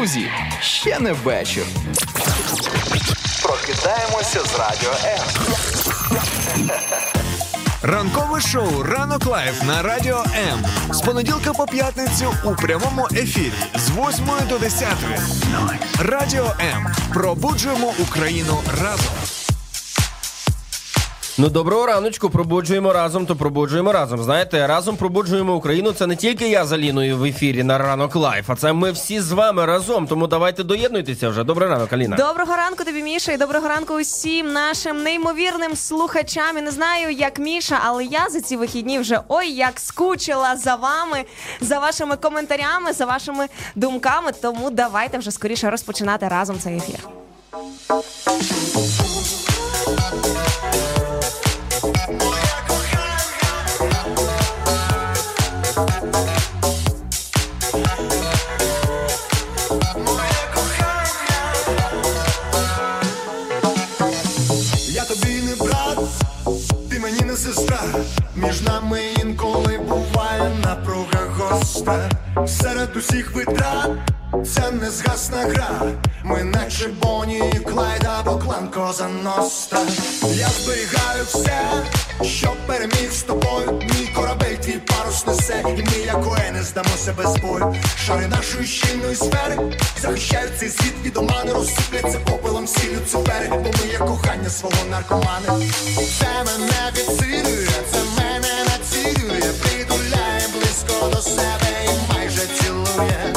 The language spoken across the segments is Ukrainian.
Друзі, ще не вечір. Прокидаємося з радіо М. Ранкове шоу Ранок Live на радіо М. З понеділка по п'ятницю у прямому ефірі з 8 до 10. Радіо М. Пробуджуємо Україну разом. Ну, доброго раночку, пробуджуємо разом, то пробуджуємо разом. Знаєте, разом пробуджуємо Україну. Це не тільки я з Аліною в ефірі на ранок live, а це ми всі з вами разом. Тому давайте доєднуйтеся вже. Добрий ранок, Аліна. Доброго ранку тобі, Міша, і доброго ранку усім нашим неймовірним слухачам. І не знаю, як Міша, але я за ці вихідні вже ой як скучила за вами, за вашими коментарями, за вашими думками. Тому давайте вже скоріше розпочинати разом цей ефір. Між нами інколи буває напруга госта Серед усіх витрат це не згасна гра. Ми наче Боні і Клайд або клан Коза Ностра. Я зберігаю все, що переміг з тобою. Мій корабель твій парус несе, і ми, як коени, здамося без бою. Шари нашої щільної сфери захищають цей світ від омани, розсипляться попелом всі люцифери, бо ми є кохання свого наркомани. Це мене підсилює, це мене націлює, притуляє близько до себе і майже цілує.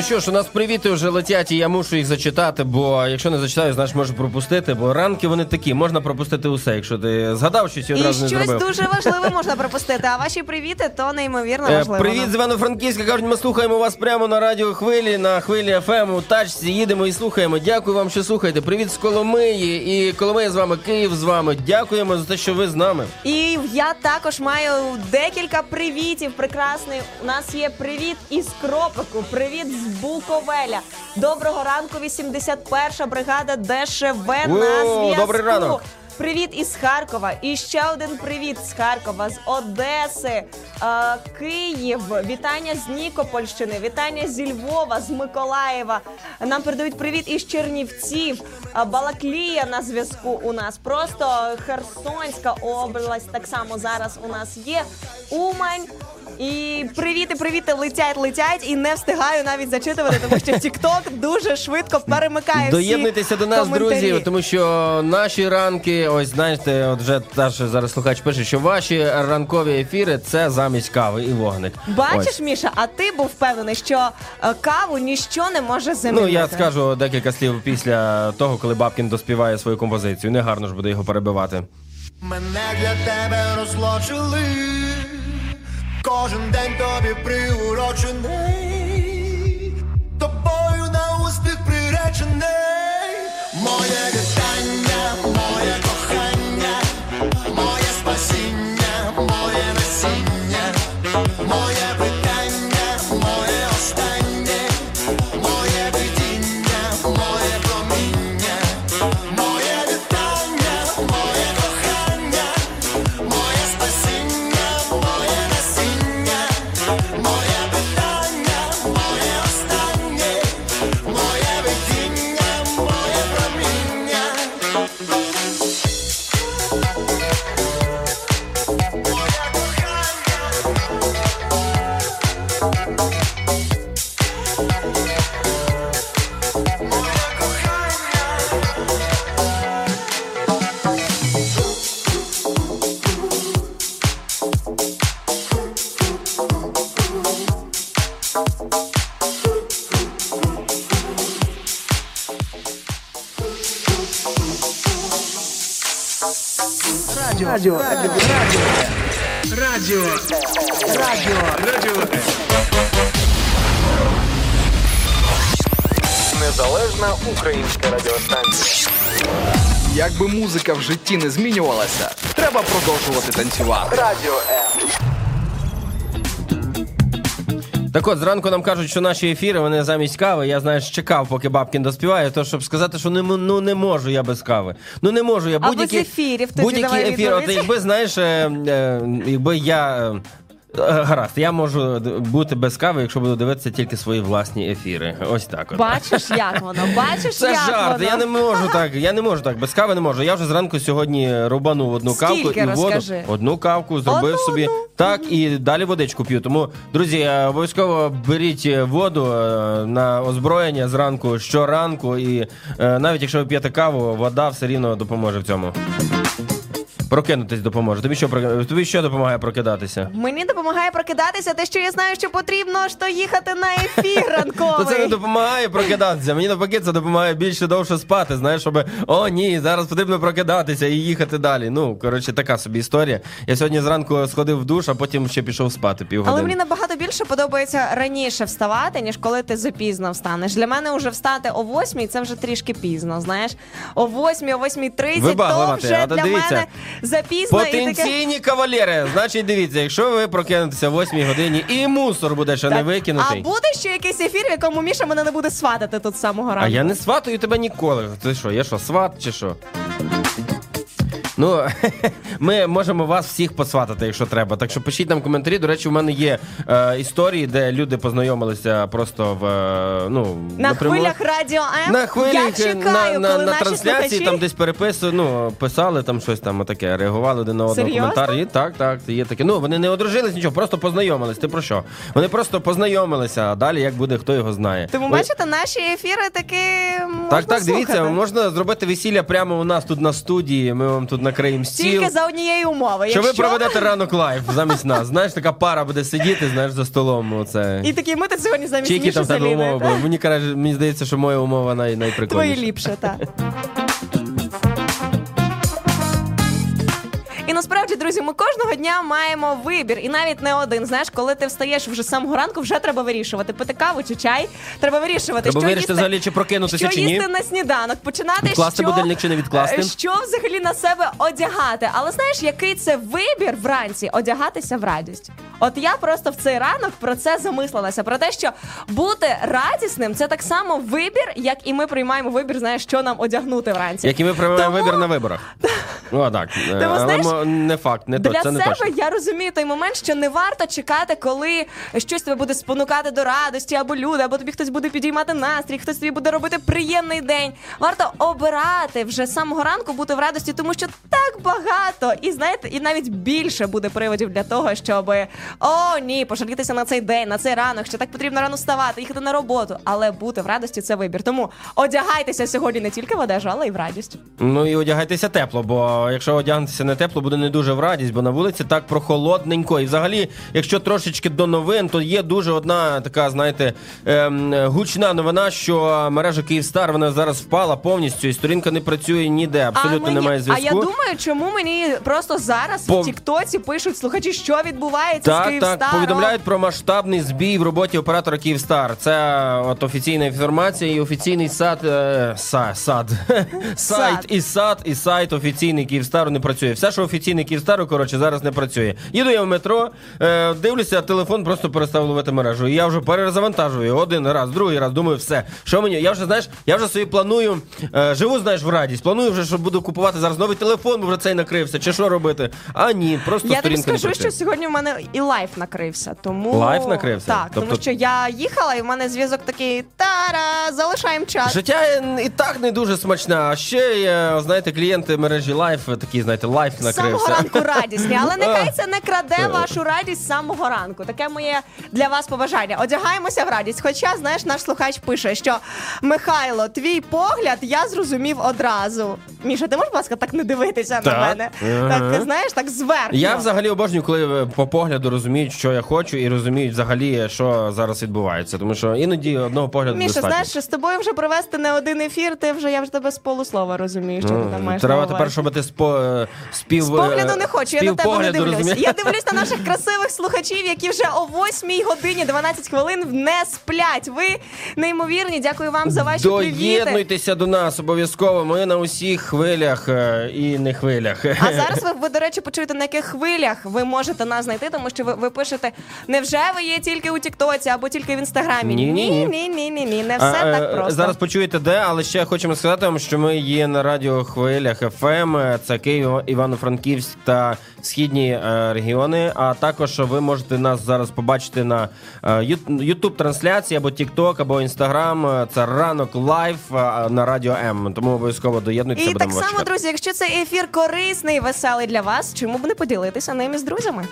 Ну що ж, у нас привіти вже летять, і я мушу їх зачитати, бо якщо не зачитаю, значить можу пропустити. Бо ранки вони такі, можна пропустити усе, якщо ти згадав щось і одразу не щось зробив. дуже важливе можна пропустити. А ваші привіти то неймовірно Е, важливо. Привіт з Івано-Франківська. Кажуть, ми слухаємо вас прямо на радіохвилі, на хвилі FM у тачці. Їдемо і слухаємо. Дякую вам, що слухаєте. Привіт з Коломиї. І Коломия з вами, Київ з вами. Дякуємо за те, що ви з нами. І я також маю декілька привітів. Прекрасний. У нас є привіт із Кропику, привіт з Буковеля. Доброго ранку, 81-ша бригада ДШВ на зв'язку. добрий ранок. Привіт із Харкова. І ще один привіт з Харкова, з Одеси, е, Київ. Вітання з Нікопольщини, вітання зі Львова, з Миколаєва. Нам передають привіт із Чернівців. Е, Балаклія на зв'язку у нас. Просто Херсонська область так само зараз у нас є. Умань. І привіти, привіти летять, летять, і не встигаю навіть зачитувати, тому що TikTok дуже швидко перемикає. всі Доєднуйтеся до нас, коментарі. друзі, тому що наші ранки, ось знаєте, от вже теж зараз слухач пише, що ваші ранкові ефіри це замість кави і вогник. Бачиш, Ось. Міша, а ти був впевнений, що е, каву ніщо не може замінити. Ну я скажу декілька слів після того, коли Бабкін доспіває свою композицію. Не гарно ж буде його перебивати. Мене для тебе розлочили, кожен день тобі приурочений, тобою на успіх приречений. Моє вітання, Якби музика в житті не змінювалася, треба продовжувати танцювати. Радіо М. Так от, зранку нам кажуть, що наші ефіри вони замість кави. Я знаєш, чекав, поки Бабкін доспіває, то щоб сказати, що не, ну, не можу я без кави. Ну не можу я будь-які ефірів будь-які ефіри. От якби знаєш, е, е, якби я. Е, Гаразд, я можу бути без кави, якщо буду дивитися тільки свої власні ефіри. Ось так. От. Бачиш, як воно? Бачиш, Це як жарт. воно? Я не можу так. Я не можу так. Без кави не можу. Я вже зранку сьогодні рубанув одну кавку Скільки, і воду. Одну кавку зробив Одну, собі. одну. Так, і далі водичку п'ю. Тому, друзі, е, обов'язково беріть е, воду на озброєння зранку щоранку. І навіть якщо ви п'єте каву, вода все рівно допоможе в цьому. Прокинутись допоможе. Тобі що про- тобі що допомагає прокидатися? Мені допомагає прокидатися те, що я знаю, що потрібно що їхати на ефір То ранковий. це не допомагає прокидатися. Мені навпаки, це допомагає більше довше спати. Знаєш, щоб о, ні, зараз потрібно прокидатися і їхати далі. Ну, коротше, така собі історія. Я сьогодні зранку сходив в душ, а потім ще пішов спати півгодини. Але мені набагато більше подобається раніше вставати, ніж коли ти запізно встанеш. Для мене вже встати о 8 це вже трішки пізно. Знаєш, о 8, о 8.30 Вибаглива то ти, вже а то для дивіться. мене запізно і таке. Потенційні кавалери. Значить, дивіться, якщо ви прокинетеся в 8 годині і мусор буде ще не викинутий. А буде ще якийсь ефір, в якому Міша мене не буде сватати тут з самого ранку. А я не сватаю тебе ніколи. Ти що, я що, сват чи що? Ну, ми можемо вас всіх посватати, якщо треба. Так що пишіть нам коментарі. До речі, у мене є е, історії, де люди познайомилися просто в е, ну на напряму. хвилях радіо М. На хвилях я е, чекаю, на, на, коли на наші трансляції слухачі... там десь переписували, ну писали там щось там таке, реагували один на одного Серйозно? коментар. І так, так, є таке. Ну вони не одружились, нічого, просто познайомились. Ти про що? Вони просто познайомилися, а далі як буде, хто його знає. Тому Ой, бачите, наші ефіри таки можна так, так, дивіться, слухати. можна зробити весілля прямо у нас тут на студії. Ми вам тут накриємо стіл. Тільки за однієї умови. Що ви проведете ранок live замість нас? Знаєш, така пара буде сидіти, знаєш, за столом. Оце. І такі ми так сьогодні замість Чики там тебе умови були? Мені мені здається, що моя умова най, найприкольніша. Твої ліпше, так. І насправді, друзі, ми кожного дня маємо вибір, і навіть не один. Знаєш, коли ти встаєш вже з самого ранку, вже треба вирішувати, пити каву чи чай. Треба вирішувати, Треба що вирішити їсти, взагалі, чи прокинутися, що чи ні. їсти на сніданок, починати Відкласти що, будильник чи не відкласти? е, Що взагалі на себе одягати. Але знаєш, який це вибір вранці одягатися в радість? От я просто в цей ранок про це замислилася. Про те, що бути радісним це так само вибір, як і ми приймаємо вибір, знаєш, що нам одягнути вранці. Які ми приймаємо Тому- вибір на виборах. Ну, так. Е, Тому, знаєш, не факт, не то, Для це не себе точно. я розумію той момент, що не варто чекати, коли щось тебе буде спонукати до радості, або люди, або тобі хтось буде підіймати настрій, хтось тобі буде робити приємний день. Варто обирати вже з самого ранку бути в радості, тому що так багато, і знаєте, і навіть більше буде приводів для того, щоб о ні, пожалітися на цей день, на цей ранок, що так потрібно рано вставати, їхати на роботу, але бути в радості це вибір. Тому одягайтеся сьогодні не тільки в одежу, але й в радість. Ну і одягайтеся тепло, бо якщо одягнутися не тепло, буде не дуже в радість, бо на вулиці так прохолодненько. І взагалі, якщо трошечки до новин, то є дуже одна така, знаєте, ем, гучна новина, що мережа Київстар вона зараз впала повністю, і сторінка не працює ніде, абсолютно а мені, немає А я думаю, чому мені просто зараз По- в Тіктоці пишуть слухачі, що відбувається з Так, Київстаром. так, повідомляють про масштабний збій в роботі оператора Київстар. Це от офіційна інформація і офіційний сад, е, са, сад. сайт і сад, і сайт офіційний Київстару не працює. Все, що офіційний Київстару, коротше, зараз не працює. Їду я в метро, е, дивлюся, телефон просто перестав ловити мережу. І я вже перезавантажую один раз, другий раз. Думаю, все. Що мені? Я вже знаєш, я вже собі планую, е, живу, знаєш, в радість. Планую вже, що буду купувати зараз новий телефон, бо вже цей накрився. Чи що робити? А ні, просто Я тобі сторінка не скажу, працює. що сьогодні в мене і life накрився. Тому Life накрився? Так, Тобто- тому що я їхала, і в мене зв'язок такий тара, залишаємо час. Життя і так не дуже смачне, а ще знаєте, клієнти мережі Life, такі, знаєте, life З самого ранку радісні, але нехай це не краде вашу радість з самого ранку. Таке моє для вас побажання. Одягаємося в радість. Хоча, знаєш, наш слухач пише, що Михайло, твій погляд я зрозумів одразу. Міша, ти можеш, будь ласка, так не дивитися на Так. мене? Так, знаєш, так зверху. Я взагалі обожнюю, коли по погляду розуміють, що я хочу, і розуміють взагалі, що зараз відбувається. Тому що іноді одного погляду Міша, достатньо. знаєш, з тобою вже провести не один ефір, ти вже я вже тебе з полуслова розумію, що ти там маєш. Треба тепер, щоб ти спо, е, спів... З погляду не хочу, я на тебе не дивлюсь. Я дивлюсь на наших красивих слухачів, які вже о 8 годині 12 хвилин не сплять. Ви неймовірні. Дякую вам за ваші привіти. Доєднуйтеся до нас обов'язково. Ми на усіх хвилях е, і не хвилях. А зараз ви, ви, до речі, почуєте, на яких хвилях ви можете нас знайти, тому що ви, ви пишете, невже ви є тільки у Тіктоці або тільки в інстаграмі? Ні-ні-ні. ні, ні, ні, ні, не все А, е, так просто. Зараз почуєте де, але ще хочемо сказати вам, що ми є на радіохвилях FM, це Київ, Івано-Франківськ та східні е, регіони. А також ви можете нас зараз побачити на Ютуб трансляції або Тікток, або Інстаграм. Це ранок live е, на радіо М. Тому обов'язково доєднуйтеся. Так само, чекати. друзі, якщо цей ефір корисний і веселий для вас, чому б не поділитися ним із друзями?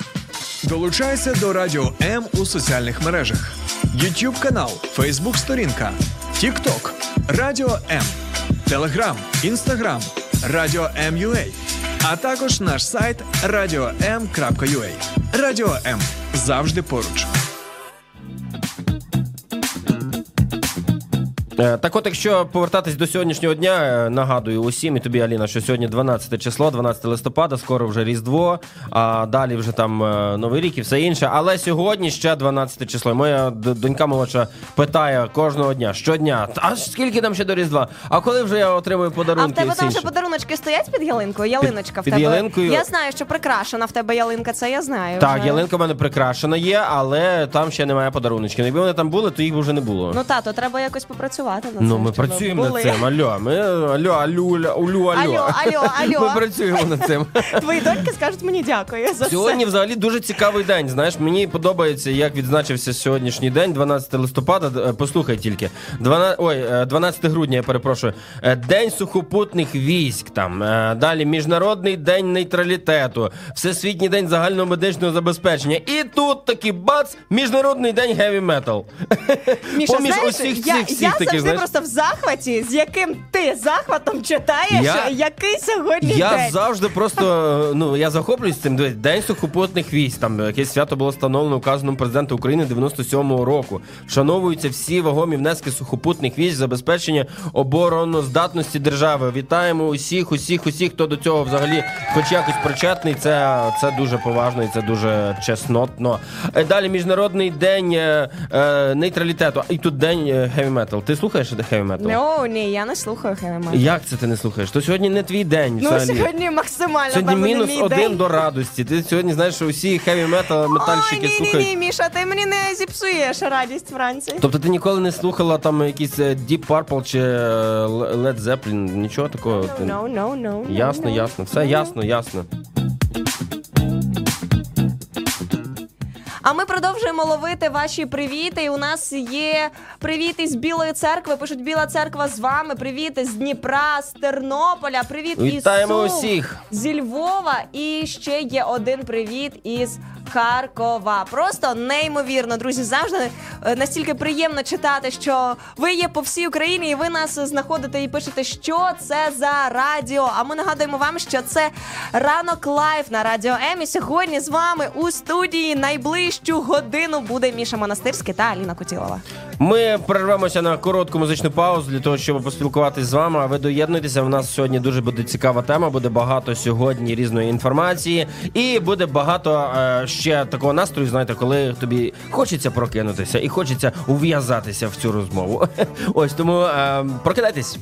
Долучайся до Радіо М у соціальних мережах: YouTube канал, Facebook сторінка, TikTok, Радіо М, Telegram, Instagram, Радіо М.UA, а також наш сайт radio.m.ua. Радіо М завжди поруч. Так от, якщо повертатись до сьогоднішнього дня, е, нагадую усім і тобі, Аліна, що сьогодні 12 число, 12 листопада, скоро вже Різдво, а далі вже там е, Новий рік і все інше. Але сьогодні ще 12 число. Моя донька молодша питає кожного дня, щодня, а скільки там ще до Різдва? А коли вже я отримую подарунки? А в тебе там інше? подаруночки стоять під ялинкою? Ялиночка в під тебе. ялинкою? Я знаю, що прикрашена в тебе ялинка, це я знаю. Так, вже. ялинка в мене прикрашена є, але там ще немає подаруночки. Якби вони там були, то їх би вже не було. Ну тато, треба якось попрацювати над Ну, цим. ми щоб працюємо були. над цим. Алло, ми алло, алло, алло, алло. Алло, алло, алло. Ми працюємо над цим. Твої доньки скажуть мені дякую за Сьогодні взагалі дуже цікавий день. Знаєш, мені подобається, як відзначився сьогоднішній день, 12 листопада. Е, Послухай тільки. 12, ой, е, 12 грудня, я перепрошую. Е, День сухопутних військ. Там Е, далі Міжнародний день нейтралітету, Всесвітній день загального медичного забезпечення. І тут таки бац, Міжнародний день геві метал. Міша, Поміж знаєш, усіх я, цих всіх я таких, завжди знаєш? просто в захваті, з яким ти захватом читаєш, Я- який сьогодні Я день. завжди просто ну я захоплююсь цим. День сухопутних військ. Там якесь свято було встановлено указаном президента України 97-го року. Вшановуються всі вагомі внески сухопутних військ забезпечення обороноздатності держави. Вітаємо усіх, усіх, усіх, хто до цього взагалі хоч якось причетний. Це, це дуже поважно і це дуже чеснотно. Е, Далі міжнародний день е, е, нейтралітету. І тут день heavy metal. Ти слухаєш heavy metal? Ну ні, я не слухаю хеві Як це ти не слухаєш? То сьогодні не твій день. Ну взагалі. сьогодні максимально Сьогодні певно, не мінус мій один день. до радості. Ти сьогодні знаєш, що усі хеві метал Ой, метальщики ні, ні, слухають. ні, Міша, ти мені не зіпсуєш радість Франції. Тобто ти ніколи не слухала там якийсь е, Deep Purple чи е, Led Zeppelin, нічого такого. Ти- No, no, no, no, Ясно, no. ясно. Все ясно, ясно. А ми продовжуємо ловити ваші привіти. І у нас є привіти з Білої церкви. Пишуть Біла церква з вами. Привіти з Дніпра, з Тернополя. Привіт Вітаємо із Сум, усіх. зі Львова. І ще є один привіт із Харкова. Просто неймовірно, друзі. Завжди е, настільки приємно читати, що ви є по всій Україні, і ви нас знаходите і пишете, що це за радіо. А ми нагадуємо вам, що це ранок live на радіо М. І сьогодні з вами у студії найближчу годину буде Міша Монастирський та Аліна Кутілова. Ми перервемося на коротку музичну паузу для того, щоб поспілкуватись з вами. А ви доєднуйтеся. У нас сьогодні дуже буде цікава тема. Буде багато сьогодні різної інформації, і буде багато е, ще такого настрою. Знаєте, коли тобі хочеться прокинутися і хочеться ув'язатися в цю розмову. Ось тому е, прокидайтесь.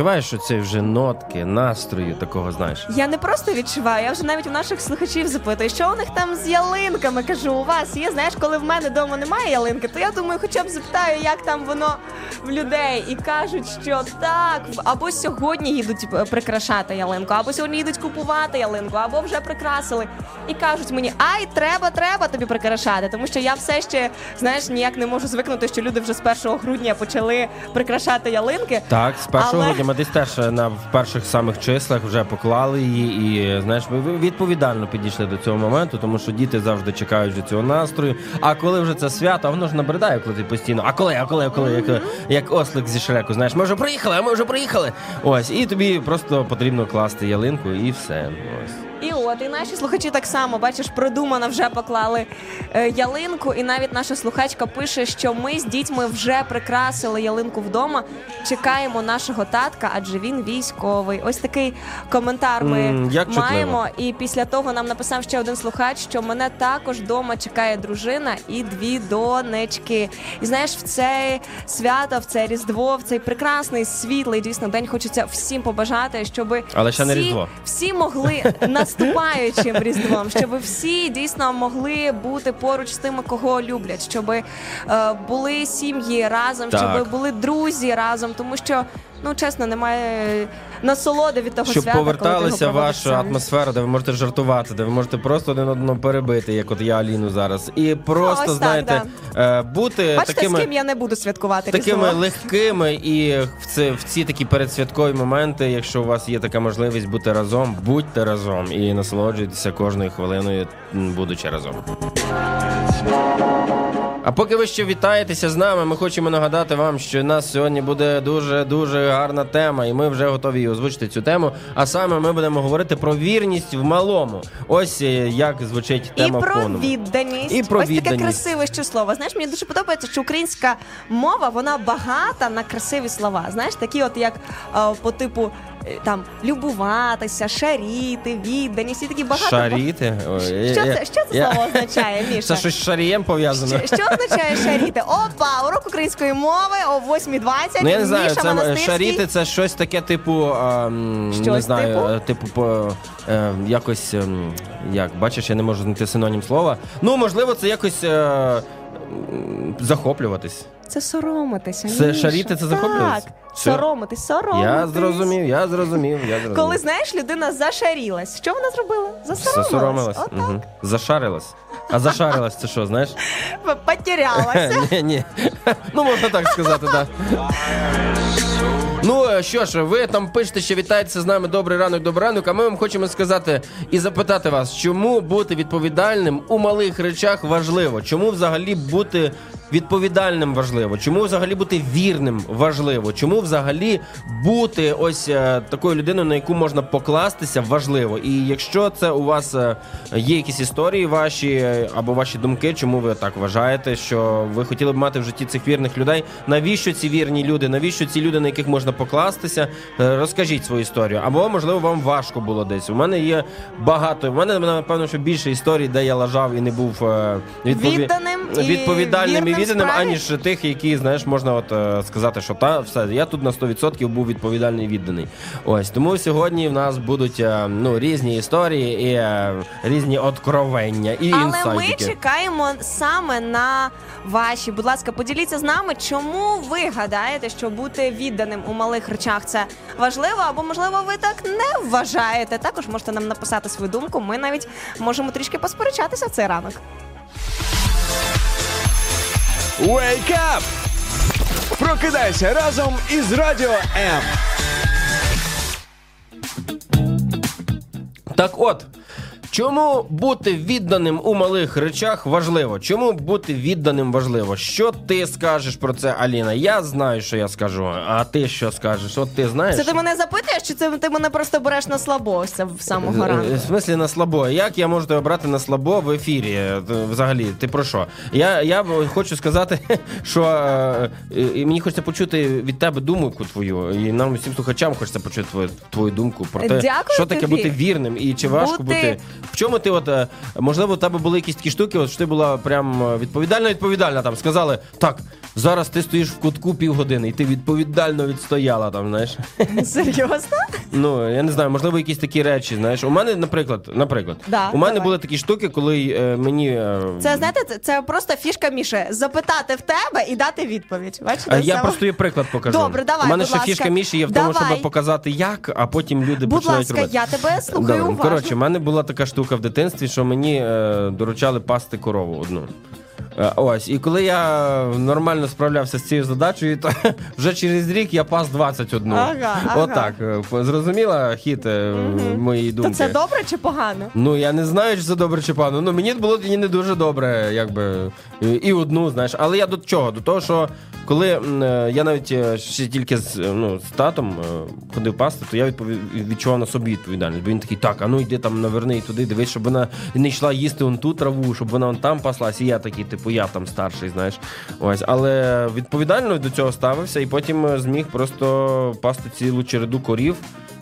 Відчуваєш, що це вже нотки, настрою такого, знаєш? Я не просто відчуваю, я вже навіть у наших слухачів запитую, що у них там з ялинками. Кажу, у вас є. Знаєш, коли в мене вдома немає ялинки, то я думаю, хоча б запитаю, як там воно в людей. І кажуть, що так, або сьогодні їдуть е, прикрашати ялинку, або сьогодні їдуть купувати ялинку, або вже прикрасили. І кажуть мені, ай, треба, треба тобі прикрашати. Тому що я все ще знаєш ніяк не можу звикнути, що люди вже з 1 грудня почали прикрашати ялинки. Так, з першого Але- грудня ми десь теж на в перших самих числах вже поклали її, і знаєш, ми відповідально підійшли до цього моменту, тому що діти завжди чекають вже цього настрою. А коли вже це свято, воно ж набридає, коли ти постійно. А коли, а коли, а коли, як, як ослик зі шреку, знаєш, ми вже приїхали, а ми вже приїхали. Ось, і тобі просто потрібно класти ялинку, і все. Ось. І от, і наші слухачі так само, бачиш, продумано вже поклали е, ялинку. І навіть наша слухачка пише, що ми з дітьми вже прикрасили ялинку вдома. Чекаємо нашого татка, адже він військовий. Ось такий коментар ми М, як маємо. І після того нам написав ще один слухач, що мене також вдома чекає дружина і дві донечки. І знаєш, в це свято, в це різдво, в цей прекрасний світлий дійсно день хочеться всім побажати, щоб Але ще не Різдво. всі могли наступаючим різдвом, щоб всі дійсно могли бути поруч з тими, кого люблять, щоб е, були сім'ї разом, щоб були друзі разом, тому що. Ну, чесно, немає насолоди від того Щоб свята. коли ти його ваша атмосфера, де ви можете жартувати, де ви можете просто один одного перебити, як от я Аліну зараз. І просто, так, знаєте, е, бути Бачите, такими. з ким я не буду святкувати Такими Різдво? легкими і в ці, в ці такі передсвяткові моменти, якщо у вас є така можливість бути разом, будьте разом і насолоджуйтеся кожною хвилиною, будучи разом. А поки ви ще вітаєтеся з нами, ми хочемо нагадати вам, що у нас сьогодні буде дуже дуже гарна тема, і ми вже готові її озвучити цю тему. А саме ми будемо говорити про вірність в малому. Ось е, як звучить І тема в про повному. відданість. І про Ось таке відданість. красиве ще слово. Знаєш, мені дуже подобається, що українська мова вона багата на красиві слова. Знаєш, такі, от як е, по типу там любуватися, шаріти, відданість, і такі багато. Шаріти. Що це, що це слово означає, Міша? Це щось з шарієм пов'язано. Що, що означає шаріти? Опа, урок української мови о 8.20. Ну я не знаю, Міша це Монастирський. шаріти це щось таке, типу, а, м, не знаю, типу? е, типу, по е, якось ем, як бачиш, я не можу знайти синонім слова. Ну, можливо, це якось. Е, Захоплюватись. Це соромитися. Це Міша. шаріти, це захоплюватись? Так, Все. соромитись, соромитись. Я зрозумів, я зрозумів, я зрозумів. Коли знаєш, людина зашарілась. Що вона зробила? Засоромилась. Засоромилась. Отак. Угу. Зашарилась. А зашарилась це що, знаєш? Потерялася. Ні, ні. Ну, можна так сказати, так. Ну е, що ж, ви там пишете, що вітаєтеся з нами добрий ранок, добрий ранок. А ми вам хочемо сказати і запитати вас, чому бути відповідальним у малих речах важливо? Чому взагалі бути відповідальним важливо? Чому взагалі бути вірним важливо? Чому взагалі бути ось е, такою людиною, на яку можна покластися, важливо? І якщо це у вас е, є якісь історії ваші е, або ваші думки, чому ви так вважаєте, що ви хотіли б мати в житті цих вірних людей? Навіщо ці вірні люди? Навіщо ці люди, на яких можна покластися? Розкажіть свою історію. Або можливо вам важко було десь. У мене є багато. У мене напевно, що більше історій, де я лажав і не був відпові- Відданим відповідальним і вірним відданим, справі? аніж тих, які знаєш, можна от е, сказати, що та все, я тут на 100% був відповідальний відданий. Ось тому сьогодні в нас будуть е, ну різні історії і е, різні откровення і Але ми чекаємо саме на ваші. Будь ласка, поділіться з нами, чому ви гадаєте, що бути відданим у малих речах це важливо, або можливо ви так не вважаєте. Також можете нам написати свою думку. Ми навіть можемо трішки посперечатися в цей ранок. Wake up! Прокидайся разом із Радіо М. Так от. Чому бути відданим у малих речах важливо? Чому бути відданим важливо? Що ти скажеш про це, Аліна? Я знаю, що я скажу. А ти що скажеш? От ти знаєш? Це ти мене запитуєш, чи це ти мене просто береш на слабо в самого Е, ранку? В смислі на слабо. Як я можу тебе брати на слабо в ефірі? Е, Взагалі, ти про що? Я, я хочу сказати, що е, е, мені хочеться почути від тебе думку твою, і нам всім слухачам хочеться почути твою, твою думку про те, Дякую що таке тобі. бути вірним і чи важко Бути бути В чому ти, от е, можливо, у тебе були якісь такі штуки, от що ти була прям е, відповідальна, відповідальна. Там сказали, так, зараз ти стоїш в кутку півгодини, і ти відповідально відстояла там, знаєш. Серйозно? Ну, я не знаю, можливо, якісь такі речі, знаєш. У мене, наприклад, наприклад, Да, у мене давай. були такі штуки, коли е, мені. е, Це знаєте, це, це просто фішка Міші. Запитати в тебе і дати відповідь. Бачите, я Це- просто є приклад покажу. Добре, давай, У мене будь ще ласка. фішка Міші є в тому, щоб показати як, а потім люди Будь починають ласка, робити. я тебе слухаю уважно. коротше, в мене була така штука в дитинстві, що мені е, доручали пасти корову одну. Е, Ось, і коли я нормально справлявся з цією задачею, то вже через рік я пас 21. Ага, ага. Отак. е, Зрозуміла хід е, моєї То думки? це добре чи погано? Ну я не знаю, чи це добре чи погано. Ну мені було не дуже добре, якби і- і одну, знаєш. Але я до чого? До того, що коли я навіть ще тільки з ну з татом ходив пасти, то я відпові... відчував на собі відповідальність. Бо він такий, так, а ну йди там наверни туди, дивись, щоб вона не йшла їсти он ту траву, щоб вона он там паслась. І я такий, типу, я там старший, знаєш. Ось, але відповідально до цього ставився, і потім е, зміг просто пасти цілу череду корів.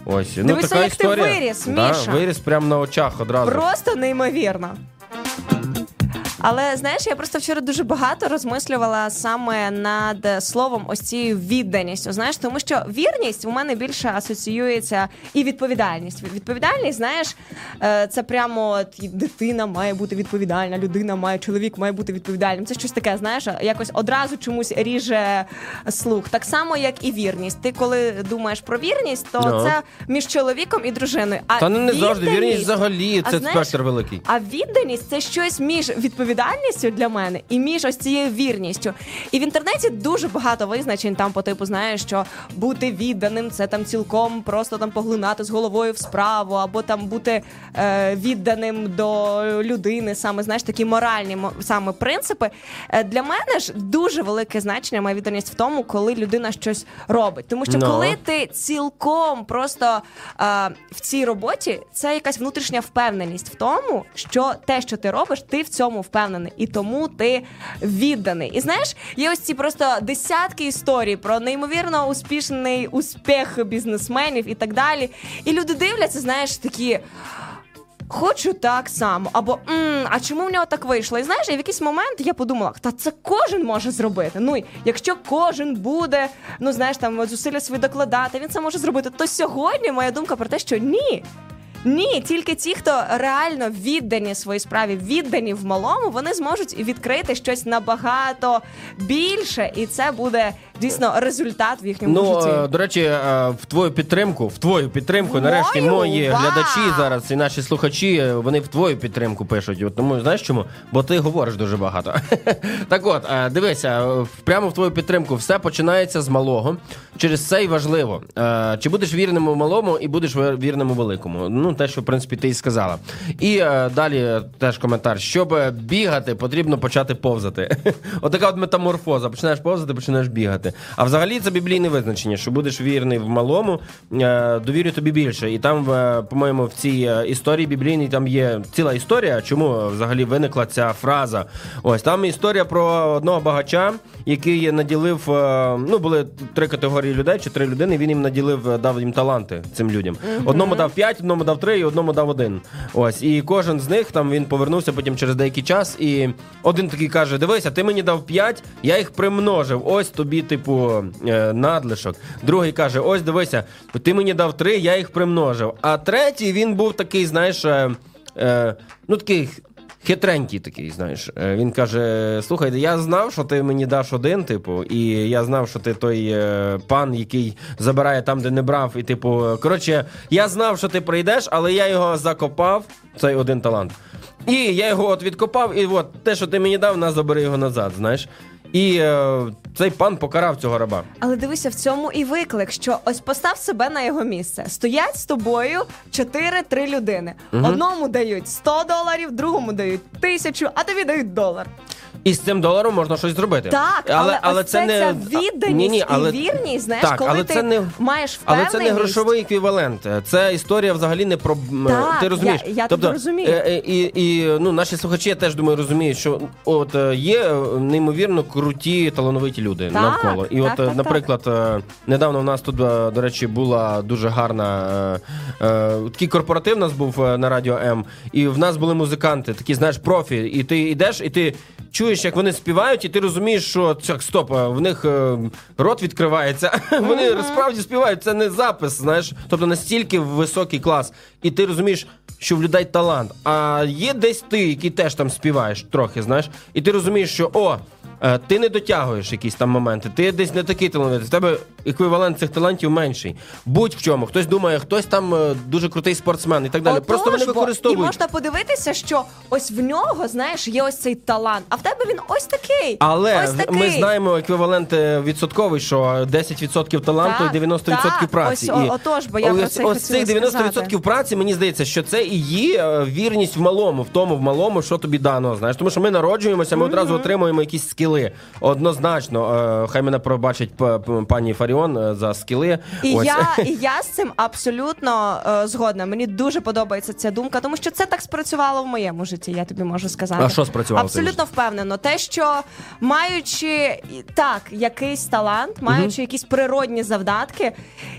Ось, ну така як ти історія. виріс, да, Міша. виріс прямо на очах одразу. Просто неймовірно. Але знаєш, я просто вчора дуже багато розмислювала саме над словом ось цією відданістю. Знаєш, тому що вірність у мене більше асоціюється і відповідальність. Відповідальність, знаєш, е, це прямо от, дитина має бути відповідальна, людина має, чоловік має бути відповідальним. Це щось таке, знаєш, якось одразу чомусь ріже слух. Так само, як і вірність. Ти коли думаєш про вірність, то Ну. це між чоловіком і дружиною. А Та ну не завжди вірність взагалі це знаєш, спектр великий. а відданість це щось між відповідальністю для мене і між ось цією вірністю. І в інтернеті дуже багато визначень там по типу, знаєш, що бути відданим це там цілком просто там поглинати з головою в справу, або там бути е, відданим до людини, саме знаєш, такі моральні саме принципи. Е, для мене ж дуже велике значення має відданість в тому, коли людина щось робить. Тому що Ну. коли ти цілком просто е, в цій роботі, це якась внутрішня впевненість в тому, що те, що ти робиш, ти в цьому впевнений, і тому ти відданий. І знаєш, є ось ці просто десятки історій про неймовірно успішний успіх бізнесменів і так далі. І люди дивляться, знаєш, такі. Хочу так само, або «М, а чому в нього так вийшло? І знаєш, і в якийсь момент я подумала, та це кожен може зробити. Ну якщо кожен буде, ну знаєш, там зусилля свої докладати, він це може зробити. То сьогодні моя думка про те, що ні. Ні, тільки ті, хто реально віддані своїй справі, віддані в малому, вони зможуть відкрити щось набагато більше, і це буде дійсно результат в їхньому Ну, житті. е, до речі, е, в твою підтримку, в твою підтримку, В нарешті, мою? мої Вау! глядачі зараз і наші слухачі, е, вони в твою підтримку пишуть. От тому знаєш чому? Бо ти говориш дуже багато. так от, дивися, прямо в твою підтримку все починається з малого. Через це й важливо. Чи будеш вірним у малому і будеш вірним у великому? Ну, те, що в принципі ти і сказала. І е, далі теж коментар. Щоб бігати, потрібно почати повзати. Отака от метаморфоза. Починаєш повзати, починаєш бігати. А взагалі це біблійне визначення, що будеш вірний в малому, е, довірю тобі більше. І там, е, по-моєму, в цій е, історії біблійній там є ціла історія, чому взагалі виникла ця фраза. Ось там історія про одного багача, який наділив. е, Ну, були три категорії людей чи три людини. Він їм наділив, е, дав їм таланти цим людям. Одному дав п'ять, одному дав три, і одному дав один. Ось, і кожен з них там він повернувся потім через деякий час. І один такий каже: Дивися, ти мені дав п'ять, я їх примножив. Ось тобі, типу, е, надлишок. Другий каже: Ось дивися, ти мені дав три, я їх примножив. А третій він був такий, знаєш, е, е, ну такий. Хитренький такий, знаєш. Е, Він каже: Слухай, я знав, що ти мені даш один, типу, і я знав, що ти той е, пан, який забирає там, де не брав. І, типу, коротше, я знав, що ти прийдеш, але я його закопав, цей один талант. І я його от відкопав, і от те, що ти мені дав, на забери його назад, знаєш. І е, цей пан покарав цього раба. Але дивися, в цьому і виклик, що ось постав себе на його місце. Стоять з тобою 4-3 людини. Одному дають 100 доларів, другому дають тисячу, а тобі дають долар. І з цим доларом можна щось зробити. Так, але, ось це, ця відданість Ні, ні, але... і вірність, знаєш, так, коли але ти це не... маєш Але це не грошовий еквівалент. Це історія взагалі не про Так, ти розумієш. я- я тобто, розумію. е, е, І, і ну наші слухачі я теж думаю розуміють, що от е, є е, неймовірно круті талановиті люди Так, навколо. І так, от, е, так, наприклад, е, недавно у нас тут, е, до речі, була дуже гарна е, е, такий корпоратив у нас був е, на радіо М, і в нас були музиканти, такі, знаєш, профі. І ти йдеш, і ти чуєш, як вони співають, і ти розумієш, що так, стоп, в них е, рот відкривається. Вони справді співають. Це не запис, знаєш, тобто настільки високий клас. І ти розумієш, що в людей талант. А є десь ти, який теж там співаєш трохи, знаєш, і ти розумієш, що о. Е, Ти не дотягуєш якісь там моменти, ти десь не такий талановитий, в тебе еквівалент цих талантів менший. Будь в чому. Хтось думає, хтось там е, дуже крутий спортсмен і так далі. Отож, Просто вони використовують. І можна подивитися, що ось в нього, знаєш, є ось цей талант, а в тебе він ось такий. Але ось такий. ми знаємо еквівалент е, відсотковий, що 10% таланту Так, і 90% так, праці. ось, і отож, бо я про ось, це ось цих 90% сказати. праці, мені здається, що це і є вірність в малому, в тому в малому, що тобі дано. Знаєш, тому що ми народжуємося, ми одразу отримуємо якісь скіли. Однозначно, е, хай мене пробачить пані Фаріон е, за скіли. І Ось. я, і я з цим абсолютно е, згодна. Мені дуже подобається ця думка, тому що це так спрацювало в моєму житті, я тобі можу сказати. А що спрацювало Абсолютно впевнено. Те, що маючи так, якийсь талант, маючи якісь природні завдатки,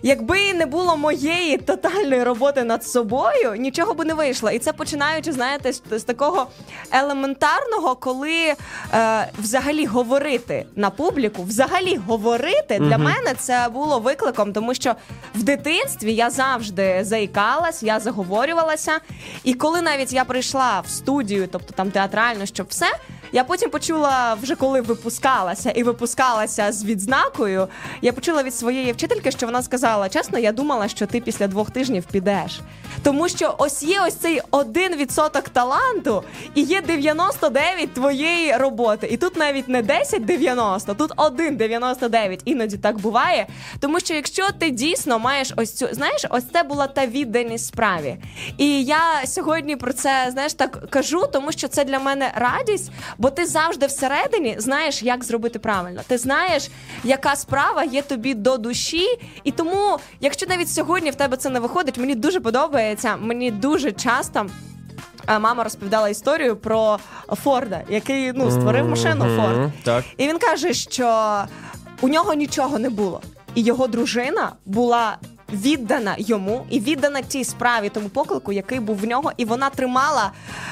якби не було моєї тотальної роботи над собою, нічого би не вийшло. І це починаючи, знаєте, з, з такого елементарного, коли е, взагалі говорити на публіку, взагалі говорити для мене це було викликом, тому що в дитинстві я завжди заїкалась, я заговорювалася. І коли навіть я прийшла в студію, тобто там театрально, щоб все. Я потім почула, вже коли випускалася і випускалася з відзнакою. Я почула від своєї вчительки, що вона сказала: чесно, я думала, що ти після двох тижнів підеш. Тому що ось є ось цей один відсоток таланту, і є 99 твоєї роботи. І тут навіть не 10-90, тут 1,99. Іноді так буває. Тому що якщо ти дійсно маєш ось цю, знаєш, ось це була та відданість справі. І я сьогодні про це знаєш так кажу, тому що це для мене радість, бо ти завжди всередині знаєш, як зробити правильно. Ти знаєш, яка справа є тобі до душі. І тому, якщо навіть сьогодні в тебе це не виходить, мені дуже подобається. Мені дуже часто. е, Мама розповідала історію про Форда, який ну створив машину Форд. Мгм, Так. І він каже, що у нього нічого не було, і його дружина була. Віддана йому і віддана тій справі, тому поклику, який був в нього, і вона тримала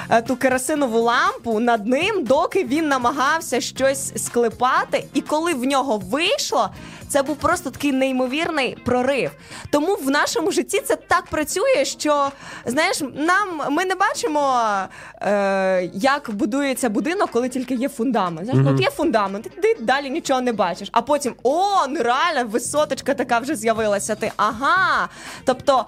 е, ту керосинову лампу над ним, доки він намагався щось склепати. І коли в нього вийшло, це був просто такий неймовірний прорив. Тому в нашому житті це так працює, що знаєш, нам ми не бачимо, е, як будується будинок, коли тільки є фундамент. Знаєш, от є фундамент, ти далі нічого не бачиш. А потім о, нереальна висоточка така вже з'явилася. Ти ага. Тобто.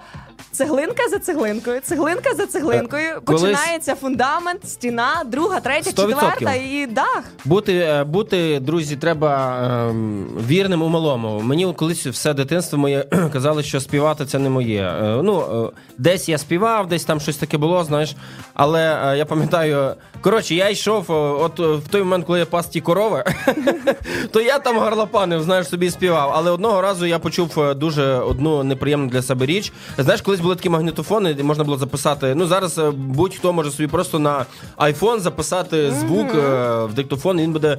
Цеглинка за цеглинкою, цеглинка за цеглинкою, Е, колись- починається фундамент, стіна, друга, третя, 100%. четверта і дах. Бути, е, бути, друзі, треба ем, вірним у малому. Мені колись все дитинство моє казали, що співати це не моє. Е, ну, е, десь я співав, десь там щось таке було, знаєш. Але е, я пам'ятаю, коротше, я йшов, е, от в той момент, коли я пас ті корови, то я там гарлопанив, знаєш, собі співав. Але одного разу я почув дуже одну неприємну для себе річ. Знаєш, колись були такі магнітофони, де можна було записати. Ну зараз е, будь-хто може собі просто на iPhone записати звук е, в диктофон, і він буде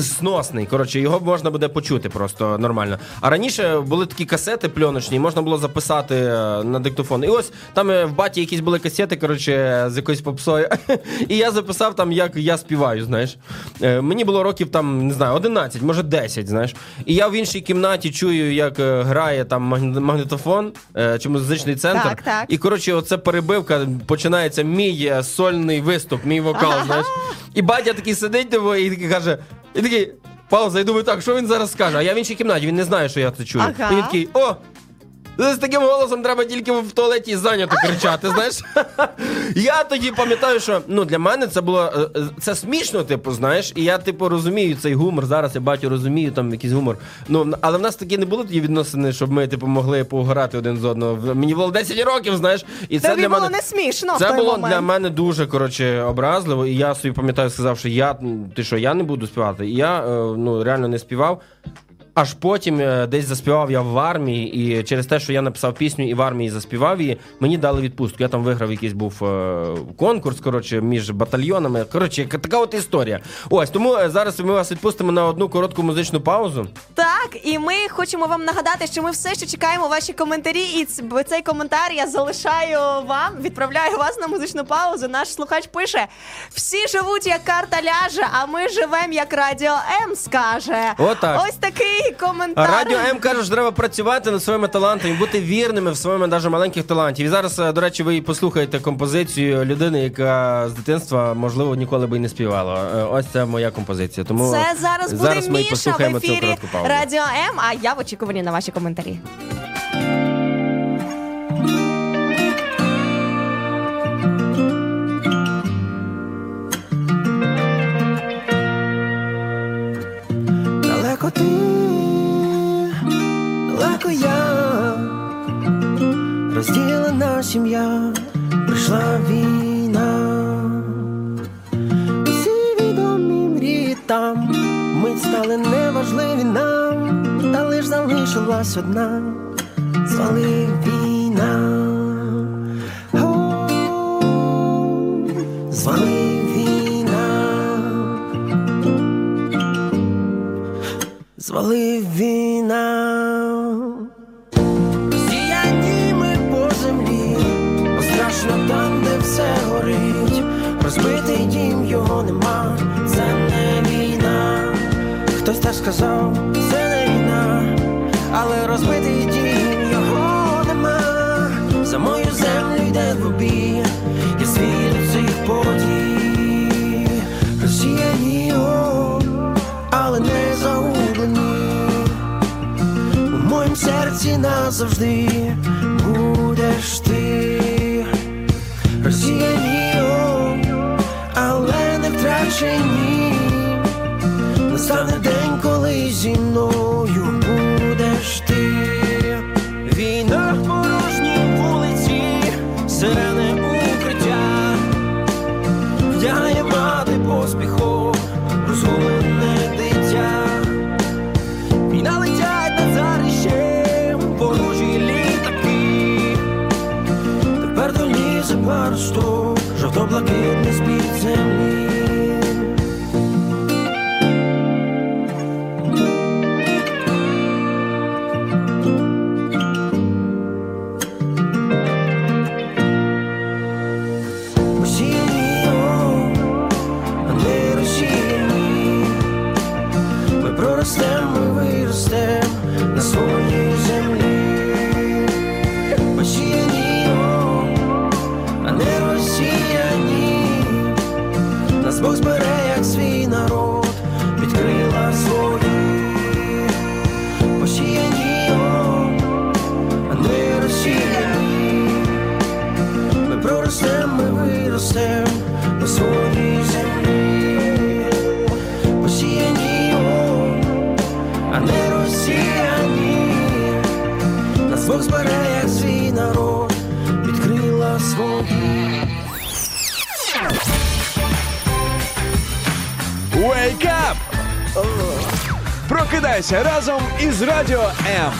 сносний. Коротше, його можна буде почути просто нормально. А раніше були такі касети пленочні, можна було записати е, на диктофон. І ось там в баті якісь були касети, коротше, з якоюсь попсою. І я записав там, як я співаю, знаєш. Мені було років там, не знаю, 11, може 10, знаєш. І я в іншій кімнаті чую, як грає там магнітофон чи музичний центр. Так, так. І коротше, оце перебивка, починається мій е, сольний виступ, мій вокал, знаєш. І батя такий сидить диво, і такий каже, і такий. Пауза, і думаю, так, що він зараз скаже? А я в іншій кімнаті, він не знає, що я це чую. Ага. І він такий, о! З таким голосом треба тільки в туалеті зайнято кричати. Знаєш, я тоді пам'ятаю, що ну для мене це було е, е, це смішно, типу, знаєш, і я типу розумію цей гумор. Зараз я бачу, розумію там якийсь гумор. Ну але в нас такі не було тоді відносини, щоб ми типу могли пограти один з одного. Мені було 10 років, знаєш, і це Тобі для було мене не смішно в той було момент. для мене дуже коротше образливо. І я собі пам'ятаю, сказав, що я ти що, я не буду співати. І я е, ну реально не співав. Аж потім е, десь заспівав я в армії, і через те, що я написав пісню і в армії заспівав її, мені дали відпустку. Я там виграв якийсь був е, конкурс, коротше, між батальйонами. Коротше, така от історія. Ось тому е, зараз ми вас відпустимо на одну коротку музичну паузу. Так, і ми хочемо вам нагадати, що ми все ще чекаємо ваші коментарі. І цей коментар я залишаю вам, відправляю вас на музичну паузу. Наш слухач пише: всі живуть як карта ляже, а ми живемо як радіо М скаже. Отак. Ось такий Коментар. Радіо М каже, що треба працювати над своїми талантами, бути вірними в своєму навіть маленьких талантів. І зараз, е, до речі, ви послухаєте композицію людини, яка з дитинства можливо ніколи би і не співала. Е, Ось це моя композиція. Тому Це зараз буде зараз ми Міша в послухаємо цю ефірі коротку паузу. Радіо М. А я в очікуванні на ваші коментарі. Далеко ти, далеко я, розділена сім'я, прийшла війна. Усі відомі мрії там, ми стали неважливі нам, та лиш залишилась одна, звали війна. О, звали звалив війна. Сіяні ми по землі, бо страшно там, де все горить. Розбитий дім його нема, це не війна. Хтось теж сказав, це не війна, але розбитий назавжди будеш ти. Росіяні, але не втрачені. Настане день, коли зі мною did Радіо М.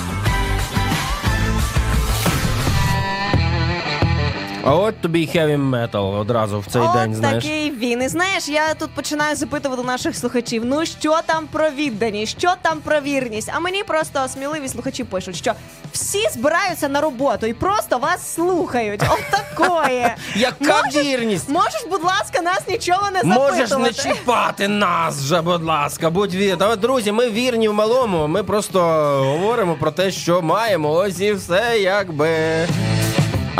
А от тобі й heavy metal одразу в цей От день, знаєш. такий він. І знаєш, я тут починаю запитувати наших слухачів: ну що там про відданість, що там про вірність? А мені просто сміливі слухачі пишуть, що всі збираються на роботу і просто вас слухають. От такої. Яка Можеш- вірність? Можеш, будь ласка, нас нічого не запитувати. Можеш не чіпати нас вже, будь ласка, будь вір. Та, друзі, ми вірні в малому. Ми просто говоримо про те, що маємо. Ось і все, якби.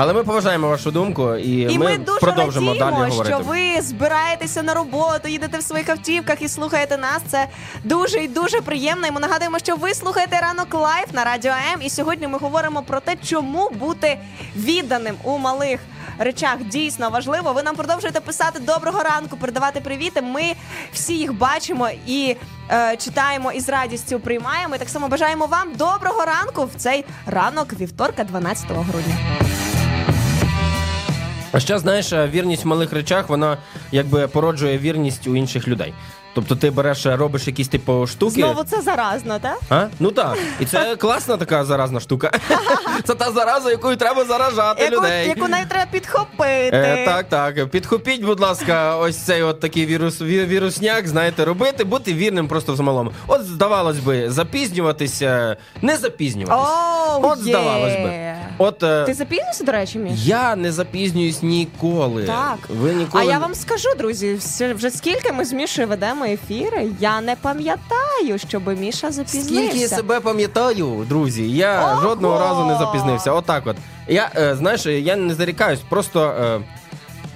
Але ми поважаємо вашу думку і, І ми, дуже продовжимо радіємо, далі говорити. що ви збираєтеся на роботу, їдете в своїх автівках і слухаєте нас. Це дуже і дуже приємно. І ми нагадуємо, що ви слухаєте ранок live на радіо М. І сьогодні ми говоримо про те, чому бути відданим у малих. Речах дійсно важливо. Ви нам продовжуєте писати доброго ранку, передавати привіти. Ми всі їх бачимо і е, читаємо і з радістю приймаємо. І так само бажаємо вам доброго ранку в цей ранок вівторка, 12 грудня. А ще знаєш, вірність в малих речах вона якби породжує вірність у інших людей. Тобто ти береш, робиш якісь типу штуки. Знову це заразно, так? А? Ну так. І це класна така заразна штука. Це та зараза, якою треба заражати Яку, людей. яку навіть треба підхопити. Е, так, так. Підхопіть, будь ласка, ось цей от такий вірус, ві- вірусняк, знаєте, робити, бути вірним просто в малому. От, здавалось би, запізнюватися, не запізнюватися. Оу, От, здавалось би. От е, Ти запізнився, до речі, Міш? я не запізнююсь ніколи. Так. Ви ніколи А я вам скажу, друзі, вже скільки ми з Мішою ведемо ефіри, я не пам'ятаю, щоб Міша запізнився. Скільки я себе пам'ятаю, друзі, я Ого! жодного разу не запізнився. Отак от. Я, е, знаєш, я не зарікаюсь, просто. Е,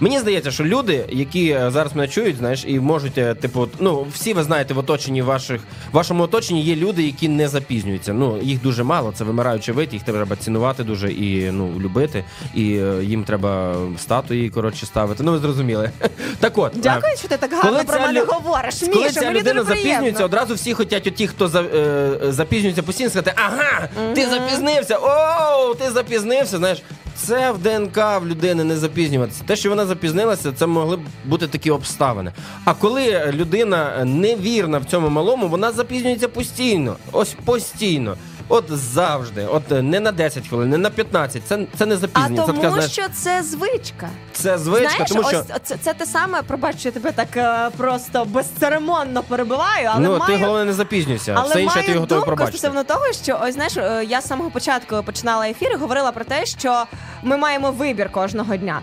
Мені здається, що люди, які е, зараз мене чують, знаєш, і можуть, е, типу, ну всі ви знаєте, в оточенні ваших в вашому оточенні є люди, які не запізнюються. Ну їх дуже мало. Це вимираючий вид, їх треба цінувати дуже і ну любити, і е, їм треба статуї коротше ставити. Ну ви зрозуміли. Так от Дякую, що ти так гарно коли про мене лю- говориш. коли Міша, ця мені людина запізнюється, одразу всі хочуть, ті, хто за, е, запізнюється постійно, сказати, ага, ти запізнився, о, ти запізнився. Знаєш, це в ДНК в людини не запізнюватися. Те, що вона запізнилася, це могли б бути такі обставини. А коли людина невірна в цьому малому, вона запізнюється постійно. Ось постійно. От завжди, от е, не на 10 хвилин, не на 15. Це, це не А запізнення. це тому, така, знаєш, що це звичка. це звичка, Знаєш, тому що. ось це, це те саме, пробач, що я тебе так е, просто безцеремонно перебиваю, але ну, маю... ти головне не запізнюйся. Але Все інше ти його готовий пробачити. стосовно того, що ось знаєш, е, я з самого початку починала ефір і говорила про те, що ми маємо вибір кожного дня.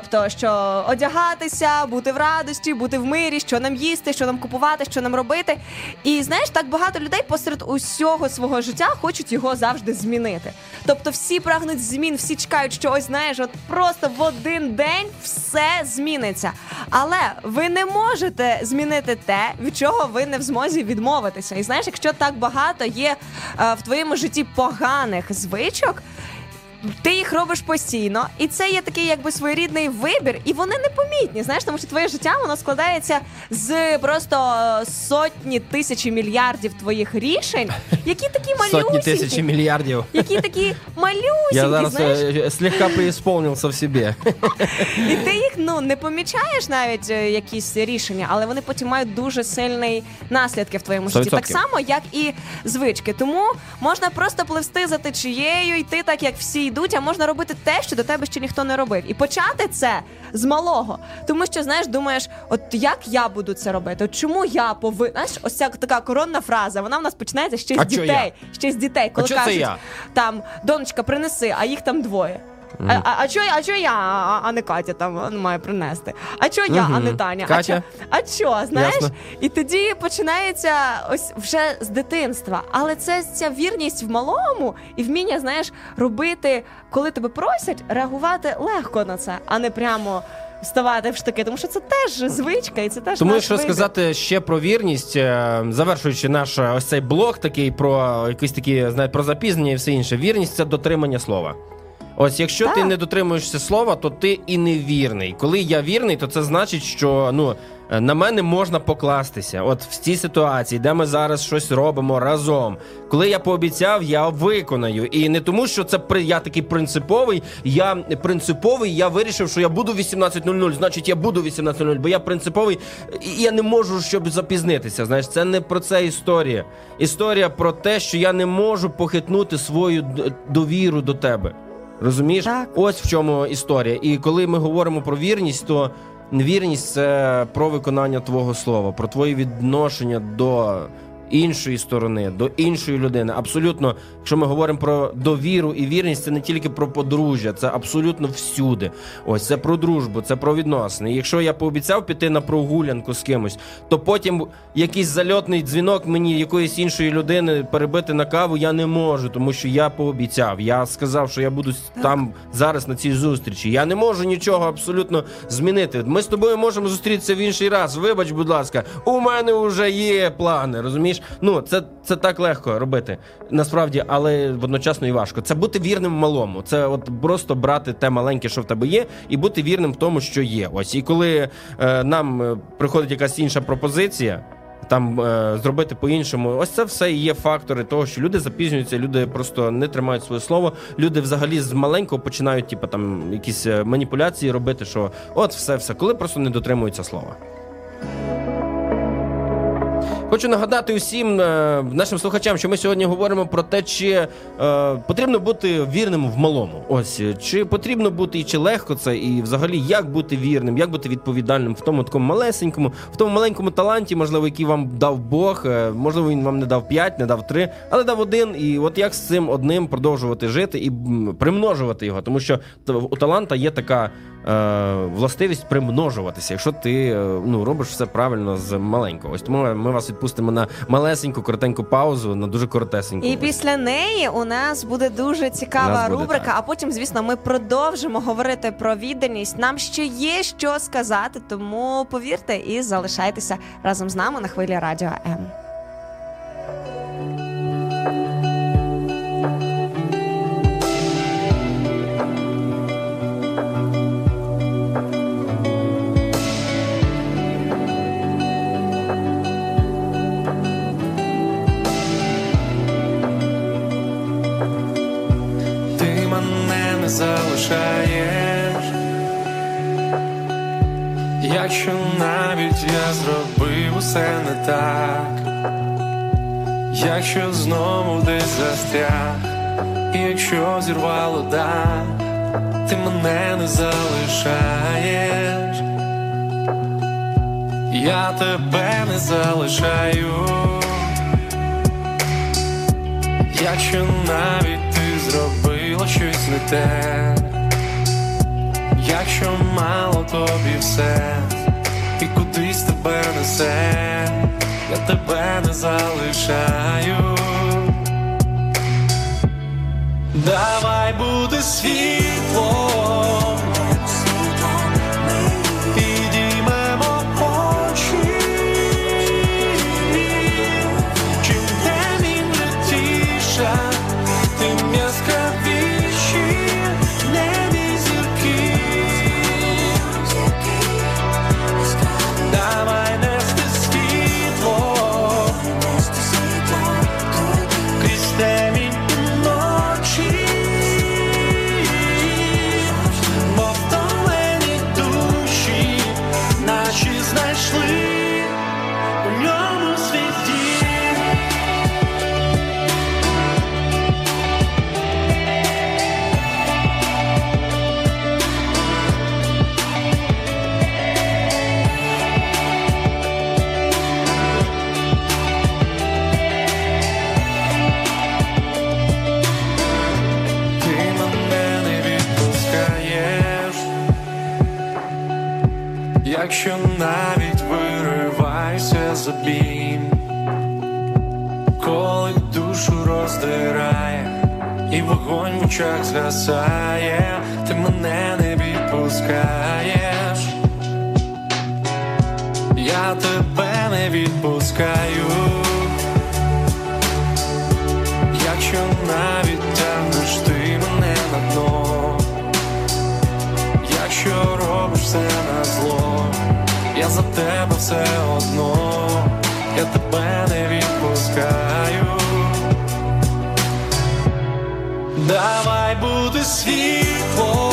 Тобто, що одягатися, бути в радості, бути в мирі, що нам їсти, що нам купувати, що нам робити. І знаєш, так багато людей посеред усього свого життя хочуть його завжди змінити. Тобто, всі прагнуть змін, всі чекають, що ось знаєш, от просто в один день все зміниться. Але ви не можете змінити те, від чого ви не в змозі відмовитися. І знаєш, якщо так багато є е, в твоєму житті поганих звичок. Ти їх робиш постійно, і це є такий якби своєрідний вибір, і вони непомітні. Знаєш, тому що твоє життя воно складається з просто е, сотні тисячі мільярдів твоїх рішень, які такі малюсінькі, Сотні тисячі мільярдів. які такі малюсінькі, Я зараз знаєш, е, слегка преисполнився в собі. і ти їх ну не помічаєш навіть е, якісь рішення, але вони потім мають дуже сильний наслідки в твоєму житті. 100%. Так само, як і звички. Тому можна просто пливсти за течією, йти так, як всі йдуть, а можна робити те, що до тебе ще ніхто не робив. І почати це з малого. Тому що, знаєш, думаєш, от як я буду це робити? От чому я повинна? Знаєш, ось ця така коронна фраза, вона в нас починається ще з А дітей. Ще з дітей, коли це кажуть, там донечка, принеси, а їх там двоє. А, а, а, чо, а чо я, а, а не Катя там має принести? А чо я, а не. Таня? Катя? А чо, а чо, знаєш? Ясно. І тоді починається ось вже з дитинства. Але це ця вірність в малому і вміння, знаєш, робити, коли тебе просять, реагувати легко на це, а не прямо вставати в штики. Тому що це теж звичка, і це теж Тому наш вибір. сказати ще про вірність, е, завершуючи наш е, ось цей блог такий про якісь такі, знаєте, про запізнення і все інше. Вірність це дотримання слова. Ось, якщо ти не дотримуєшся слова, то ти і не вірний. Коли я вірний, то це значить, що ну е, на мене можна покластися. От в цій ситуації, де ми зараз щось робимо разом. Коли я пообіцяв, я виконаю. І не тому, що це при- я такий принциповий. Я принциповий. Я вирішив, що я буду 18.00, значить я буду 18.00, бо я принциповий і я не можу щоб запізнитися. Знаєш, це не про це історія. Історія про те, що я не можу похитнути свою довіру до тебе. Розумієш? Так. Ось в чому історія. І коли ми говоримо про вірність, то вірність це про виконання твого слова, про твоє відношення до іншої сторони, до іншої людини. Абсолютно, якщо ми говоримо про довіру і вірність, це не тільки про подружжя, це абсолютно всюди. Ось це про дружбу, це про відносини. Якщо я пообіцяв піти на прогулянку з кимось, то потім якийсь зальотний дзвінок мені якоїсь іншої людини перебити на каву я не можу, тому що я пообіцяв. Я сказав, що я буду там зараз на цій зустрічі. Я не можу нічого абсолютно змінити. Ми з тобою можемо зустрітися в інший раз. Вибач, будь ласка, у мене вже є плани. Розумієш? Ну це, це так легко робити насправді, але водночасно і важко. Це бути вірним малому. Це от просто брати те маленьке, що в тебе є, і бути вірним в тому, що є. Ось і коли е, нам е, приходить якась інша пропозиція. Там е, зробити по-іншому, ось це все і є фактори того, що люди запізнюються, люди просто не тримають своє слово. Люди взагалі з маленького починають, типу, там якісь е, маніпуляції робити, що от все, все, коли просто не дотримуються слова. Хочу нагадати усім е, нашим слухачам, що ми сьогодні говоримо про те, чи е, потрібно бути вірним в малому. Ось чи потрібно бути і чи легко це, і взагалі як бути вірним, як бути відповідальним в тому такому малесенькому, в тому маленькому таланті, можливо, який вам дав Бог. Е, можливо, він вам не дав п'ять, не дав три, але дав один. І от як з цим одним продовжувати жити і примножувати його, тому що у таланта є така. Е, Властивість примножуватися, якщо ти е, ну робиш все правильно з маленького. Ось тому ми вас відпустимо на малесеньку, коротеньку паузу, на дуже коротесеньку. І після неї у нас буде дуже цікава буде рубрика. так. А потім, звісно, ми продовжимо говорити про відданість. Нам ще є що сказати, тому повірте і залишайтеся разом з нами на хвилі радіо М. якщо навіть я зробив усе не так, якщо знову десь застряг, і якщо зірвало дах, ти мене не залишаєш, я тебе не залишаю. Якщо навіть ти зробила щось не те, якщо мало тобі все, і кудись тебе несе, я тебе не залишаю. Давай буде світлом, очах згасає, ти мене не відпускаєш, я тебе не відпускаю. Якщо навіть тягнеш ти мене на дно, якщо робиш все на зло, я за тебе все одно, я тебе не відпускаю. Давай бути світлом,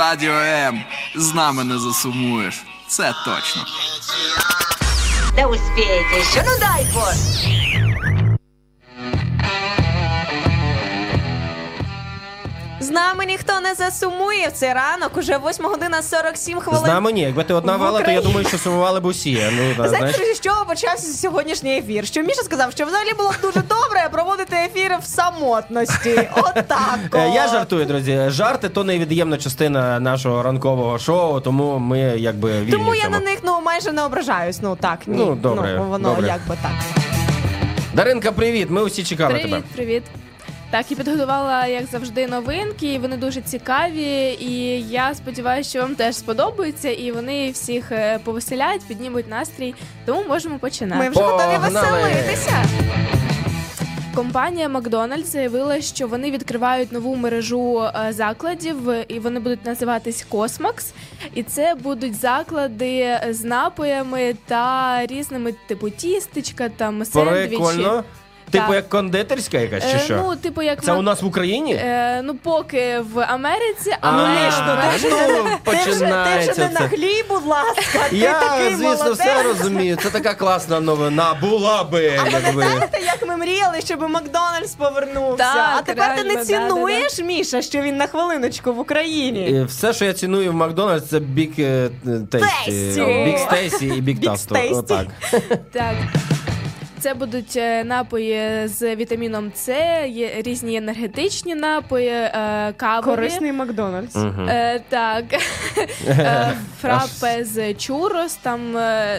Радіо М. З нами не засумуєш. Це точно. Да успієте ще, ну дай бог. З нами ніхто не засумує в цей ранок. Уже 8 година 47 хвилин. З нами ні. Якби ти одна В вела, то я Україні. думаю, що сумували б усі. Ну, та, Знаєте, знаєш. з чого почався сьогоднішній ефір? Що Міша сказав, що взагалі було б дуже добре проводити ефіри в самотності. Отак. Е, Я от. жартую, друзі. Жарти то невід'ємна частина нашого ранкового шоу, тому ми якби вільні Тому в я цьому. на них ну майже не ображаюсь. Ну так, ні. Ну, добре, Ну, воно добре. якби так. Даринка, привіт! Ми усі чекали Привіт, тебе. привіт. Так, і підготувала, як завжди, новинки. і Вони дуже цікаві. І я сподіваюся, що вам теж сподобаються, і вони всіх е, повеселять, піднімуть настрій. Тому можемо починати. Ми вже готові Погнали! веселитися. Компанія Макдональдс заявила, що вони відкривають нову мережу е, закладів, і вони будуть називатись Космакс. І це будуть заклади з напоями та різними типу тістечка, там сендвічі. Прикольно. Типу як кондитерська якась чи Е, що? Ну, типу, як Це у нас в Україні? Е, ну, поки в Америці, А, але ну, та ти ж не- починається це. наглій, будь ласка. Я, звісно, все розумію. Це така класна новина. Була би, А якби. пам'ятаєте, як ми мріяли, щоб Макдональдс повернувся? А тепер ти не цінуєш, Міша, що він на хвилиночку в Україні. Все, що я ціную в Макдональдс, це Біг Тейсті. Бік Стейсі і Бік Тасто. Так. Це будуть е, напої з вітаміном С, є різні енергетичні напої, е, кавові. Корисний Макдональдс. Е, так, фрапе з чурос, там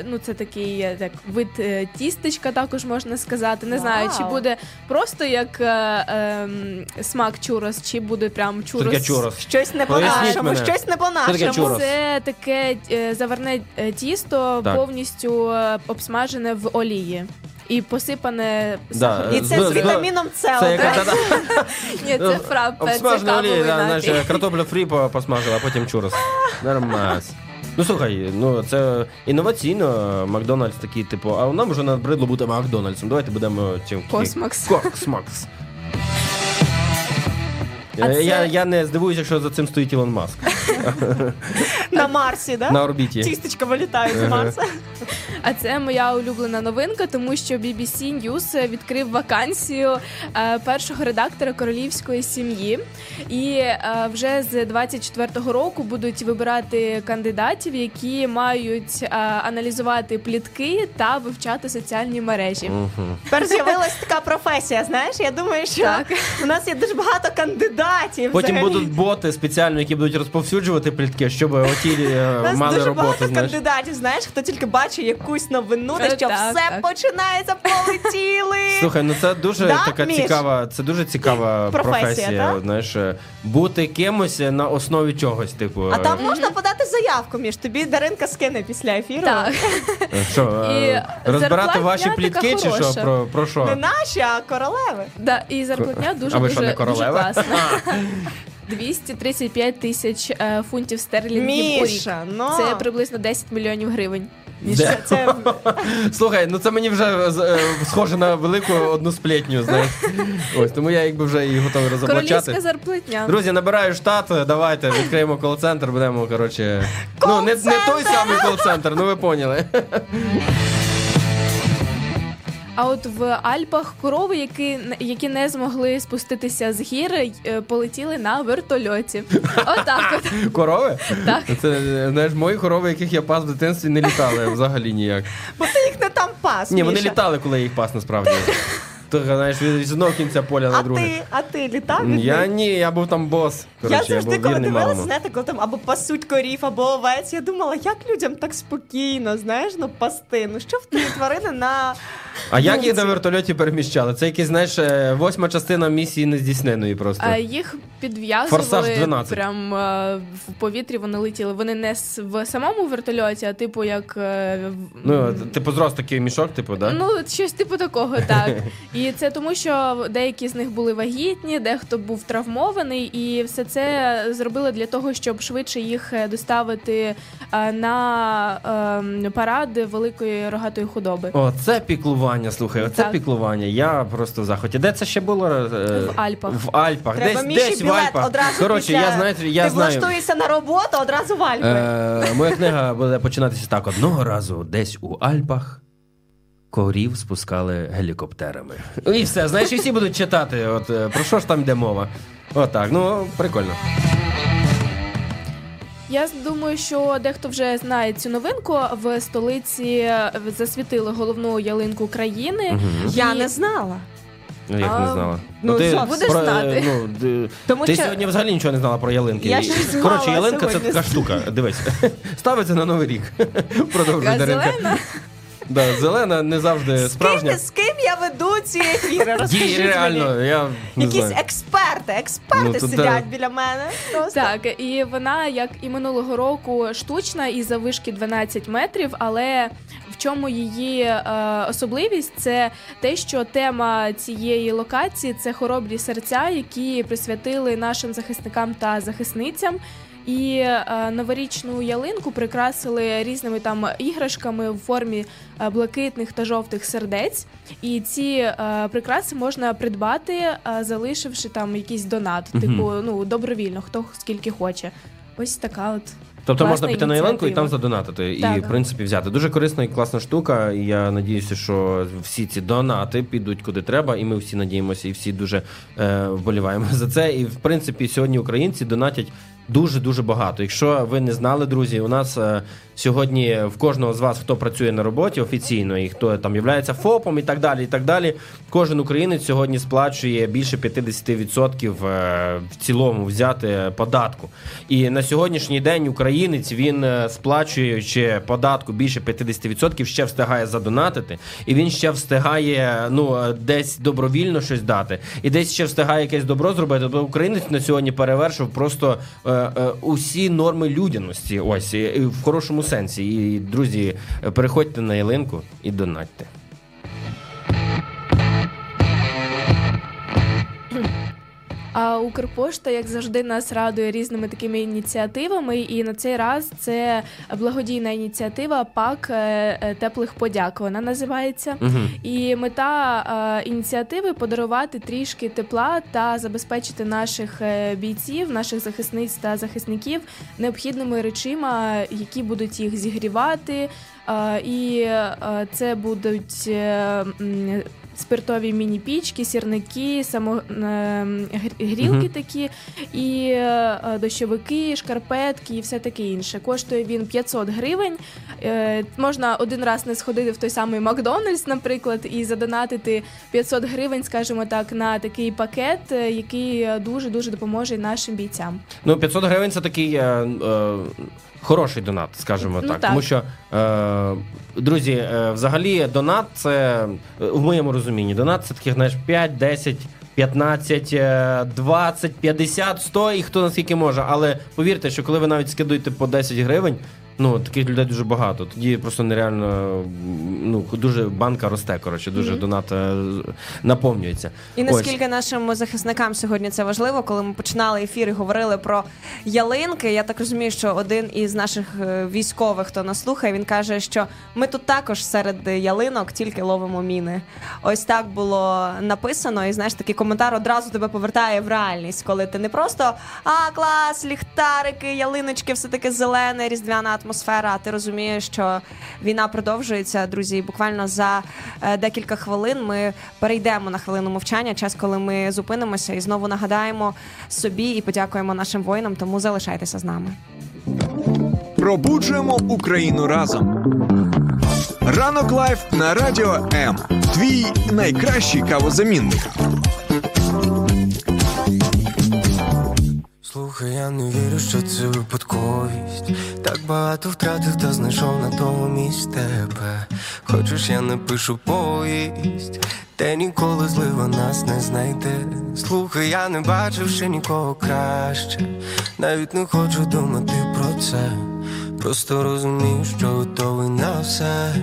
ну це такий так вид тістечка, також можна сказати. Не знаю, чи буде просто як е, ем, смак чурос, чи буде прям чурос. чурос? Щось не по-нашому, щось не по-нашому. Це таке заварне тісто, Так. повністю обсмажене в олії. І посипане Да, сахаром. І це З- вітаміном С. Ні, це фраппе, це кавовий олія, да, напій. Картопля фрі по- посмажила, а потім чурос. Нормас. Ну слухай, ну це інноваційно. Макдональдс такий, типу, а нам вже набридло бути Макдональдсом. Давайте будемо цим Космакс. Космакс. А Е, це- Я, я не здивуюся, якщо за цим стоїть Ілон Маск На Марсі, да? на орбіті. Тістечка вилітають з Марса. А це моя улюблена новинка, тому що BBC News відкрив вакансію е, першого редактора королівської сім'ї. І е, вже з 24-го року будуть вибирати кандидатів, які мають е, аналізувати плітки та вивчати соціальні мережі. Тепер з'явилась така професія, знаєш? Я думаю, що Так. у нас є дуже багато кандидатів. Потім взагалі. будуть боти спеціально, які будуть розповсюджувати плітки, щоб оті е, У мали дуже роботу. багато Знаєш. кандидатів, знаєш, хто тільки бачить якусь новину, Е, та що так, все так. починається, полетіли. Слухай, ну це дуже Да, така Міш? цікава, це дуже цікава Професія, професія. Знаєш, е, бути кимось на основі чогось, типу. А е, там можна подати заявку між тобі Даринка скине після ефіру. Так. е, що, е, І розбирати зарплатня ваші така плітки, чи що? хороша. Про, про що? Не наші, а королеви. Да, і зарплатня дуже а ви дуже, що, не дуже королева? класна. 235 тисяч е, фунтів стерлінгів у рік. Міша, ну. Це приблизно 10 мільйонів гривень. Де? Це Слухай, ну це мені вже з- е, схоже на велику одну сплетню, знаєш. Ось, тому я якби вже і готовий розоблачати. Королівська зарплатня. Друзі, набираю штат, давайте відкриємо кол-центр, будемо, коротше. Ну, не, не той самий кол-центр, ну ви поняли. А от в Альпах корови, які, які не змогли спуститися з гір, е, полетіли на вертольоті. Отак от. Корови? Так. Це, знаєш, мої корови, яких я пас в дитинстві, не літали взагалі ніяк. бо ти їх не там пас. Ні, вони літали, коли я їх пас насправді. То, знаєш, від одного кінця поля на А друге. ти, а ти літав від Я ні, я був там бос. Я завжди, був коли дивилася, знаєте, коли там або пасуть корів, або овець, я думала, як людям так спокійно, знаєш, ну пасти. Ну що в ті тварини на А як їх вулиці? на вертольоті переміщали? Це якась, знаєш, е, восьма частина місії нездійсненої просто. А їх підв'язували прям е, в повітрі. Вони летіли. Вони не в самому вертольоті, а типу як е, Ну, типу, зрос такий мішок, типу, да? Ну, щось типу такого, так. І це тому, що деякі з них були вагітні, дехто був травмований, і все це зробили для того, щоб швидше їх е, доставити е, на е, парад великої рогатої худоби. О, це піклування, слухай, оце Так. піклування. Я просто в захваті. Де це ще було? е, В Альпах. В Альпах. Треба десь, Міші десь в білет Альпах. одразу Коротше, після... я знаєте, я Ти знаю. влаштуєшся на роботу, одразу в Альпи. Е, моя книга буде починатися так: одного разу десь у Альпах. Корів спускали гелікоптерами. І все, знаєш, і всі будуть читати. От е, про що ж там йде мова? Отак, ну прикольно. Я думаю, що дехто вже знає цю новинку. В столиці е, засвітили головну ялинку країни. Я І- не знала. Ну, як не знала. ну, що, будеш про- е, знати. Ну, ти, Тому ти що- сьогодні взагалі нічого не знала про ялинки. Я І- знала Коротше, ялинка це така штука. Дивись, ставиться на новий рік. Продовжуй Даринка. зелена. Да, зелена не завжди З ким, справжня. з ким я веду ці ефіри? Розкажіть Їй мені. реально, я не Якісь знаю. експерти, експерти Ну, то сидять біля мене. Просто. Так, і вона, як і минулого року, штучна і завишки 12 метрів. Але чому її е, особливість? Це те, що тема цієї локації це хоробрі серця, які присвятили нашим захисникам та захисницям. І е, новорічну ялинку прикрасили різними там іграшками в формі е, блакитних та жовтих сердець. І ці е, прикраси можна придбати, е, залишивши там якийсь донат, типу ну добровільно, хто скільки хоче. Ось така от. Тобто класна можна піти на ялинку і там задонатити, і Так. в принципі взяти. Дуже корисна і класна штука. І я надіюся, що всі ці донати підуть куди треба, і ми всі надіємося, і всі дуже е, вболіваємо за це. І в принципі, сьогодні українці донатять. Дуже дуже багато. Якщо ви не знали, друзі, у нас е, сьогодні в кожного з вас, хто працює на роботі офіційно, і хто там є ФОПом і так далі. І так далі. Кожен українець сьогодні сплачує більше 50% е, в цілому взяти податку. І на сьогоднішній день українець він е, сплачуючи податку більше 50%, ще встигає задонатити, і він ще встигає ну е, десь добровільно щось дати, і десь ще встигає якесь добро зробити. Тобто українець на сьогодні перевершив просто е, усі норми людяності. Ось в хорошому сенсі. І друзі, е, переходьте на ялинку і донатьте. А Укрпошта, як завжди, нас радує різними такими ініціативами. І на цей раз це благодійна ініціатива Пак е, е, теплих подяк. Вона називається. І мета е, ініціативи подарувати трішки тепла та забезпечити наших бійців, наших захисниць та захисників необхідними речима, які будуть їх зігрівати. І це будуть спиртові міні-пічки, сірники, само, е, гр- грілки такі, і е, дощовики, шкарпетки і все таке інше. Коштує він 500 гривень. Е, Можна один раз не сходити в той самий Макдональдс, наприклад, і задонатити 500 гривень, скажімо так, на такий пакет, е, який дуже дуже допоможе нашим бійцям. Ну, 500 гривень це такий е, е, хороший донат, скажімо Ну, так. так. Тому що, е, друзі, е, взагалі донат це е, в моєму розумінні, донат це таких, знаєш, 5, 10. 15, е, 20, 50, 100 і хто наскільки може. Але повірте, що коли ви навіть скидуєте по 10 гривень, ну таких людей дуже багато. Тоді просто нереально ну дуже банка росте. Коротше, дуже донат е, наповнюється. І Ось. наскільки нашим захисникам сьогодні це важливо, коли ми починали ефір і говорили про ялинки. Я так розумію, що один із наших е, військових, хто нас слухає, він каже, що ми тут також серед ялинок тільки ловимо міни. Ось так було написано, і знаєш, такий коментар одразу тебе повертає в реальність, коли ти не просто а клас, ліхтарики, ялиночки, все таке зелене, різдвяна атмосфера. А ти розумієш, що війна продовжується, друзі. Буквально за е, декілька хвилин ми перейдемо на хвилину мовчання. Час, коли ми зупинимося і знову нагадаємо собі і подякуємо нашим воїнам. Тому залишайтеся з нами. Пробуджуємо Україну разом. Ранок Live на радіо М. Твій найкращий кавозамінник. Слухай, я не вірю, що це випадковість. Так багато втратив та знайшов на тому місці тебе. Хочеш, я напишу повість, де ніколи злива нас не знайде. Слухай, я не бачив ще нікого краще. Навіть не хочу думати про це. Просто розумію, що готовий на все.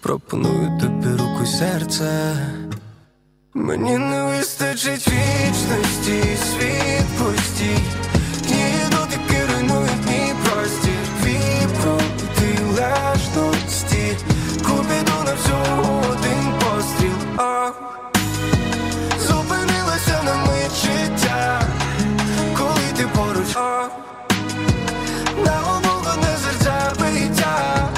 Пропоную тобі руку й серце. Мені не вистачить вічності, світ пустій на всього один постріл Ах, Зупинилося на мить життя Коли ти поруч Ах, На оболоне серця биття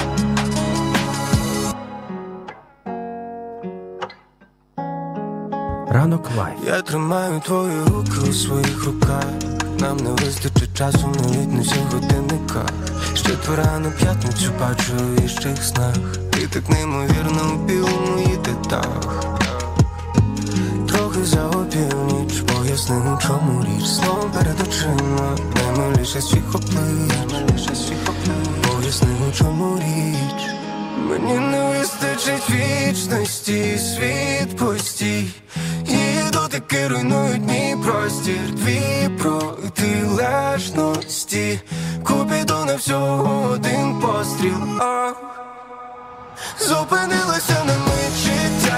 Ранок лайф. Я тримаю твої руки у своїх руках. Нам не вистачить часу на всіх годинниках. Ще твора на п'ятницю бачу у іщих снах. Ти так неймовірно у білому їдетах. Трохи за опівніч, поясни, у чому річ. Словом перед очима, наймиліше свіх облич. Поясни, у чому річ. Мені не вистачить вічності, світ постій. Її дотики руйнують мій простір, твій протилежності. Купіду на всього один постріл. Ах, Зупинилося на мить життя,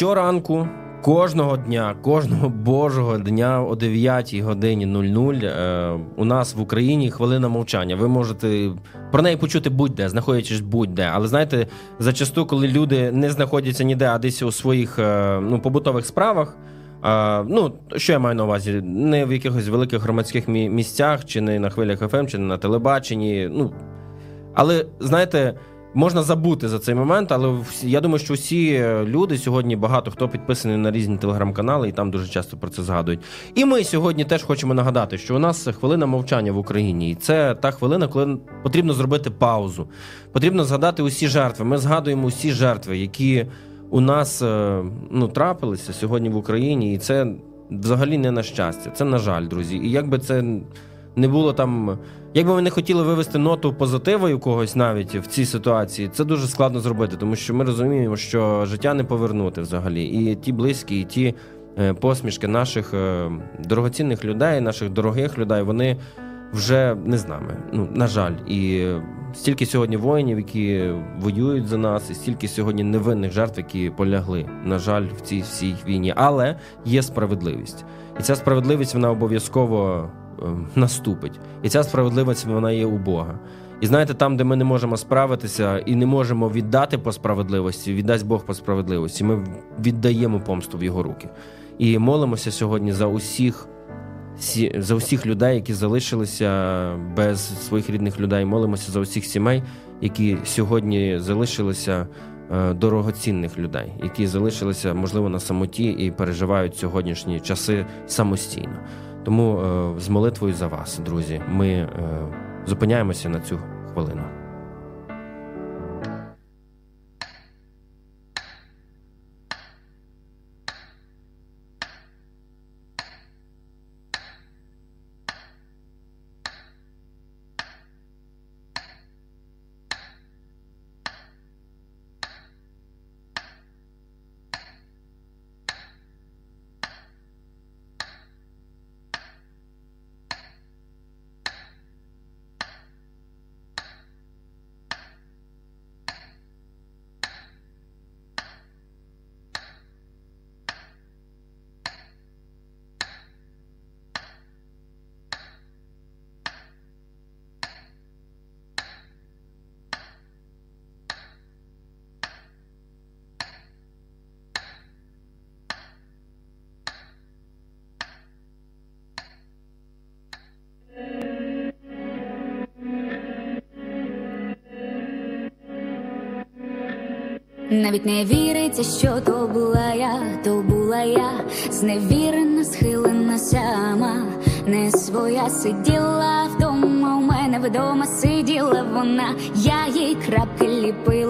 Щоранку, кожного дня, кожного божого дня о 9 годині 00 е, у нас в Україні хвилина мовчання. Ви можете про неї почути будь-де, знаходячись будь-де. Але знаєте, зачасту, коли люди не знаходяться ніде, а десь у своїх е, ну, побутових справах. А, ну, що я маю на увазі? Не в якихось великих громадських мі- місцях, чи не на хвилях ФМ, чи не на телебаченні. Ну, але знаєте, можна забути за цей момент, але я думаю, що всі е, люди сьогодні багато хто підписаний на різні телеграм-канали, і там дуже часто про це згадують. І ми сьогодні теж хочемо нагадати, що у нас хвилина мовчання в Україні, і це та хвилина, коли потрібно зробити паузу. Потрібно згадати усі жертви. Ми згадуємо усі жертви, які у нас е, ну, трапилися сьогодні в Україні, і це взагалі не на щастя. Це на жаль, друзі. І якби це не було там. Якби ми не хотіли вивести ноту позитива у когось навіть в цій ситуації, це дуже складно зробити, тому що ми розуміємо, що життя не повернути взагалі. І ті близькі, і ті е, посмішки наших е, дорогоцінних людей, наших дорогих людей, вони вже не з нами. Ну, на жаль, і стільки сьогодні воїнів, які воюють за нас, і стільки сьогодні невинних жертв, які полягли, на жаль, в цій всій війні. Але є справедливість, і ця справедливість вона обов'язково наступить. І ця справедливість вона є у Бога. І знаєте, там, де ми не можемо справитися і не можемо віддати по справедливості, віддасть Бог по справедливості. Ми віддаємо помсту в його руки. І молимося сьогодні за усіх за усіх людей, які залишилися без своїх рідних людей. Молимося за усіх сімей, які сьогодні залишилися е, дорогоцінних людей, які залишилися, можливо, на самоті і переживають сьогоднішні часи самостійно. Тому е, з молитвою за вас, друзі, ми е, зупиняємося на цю хвилину.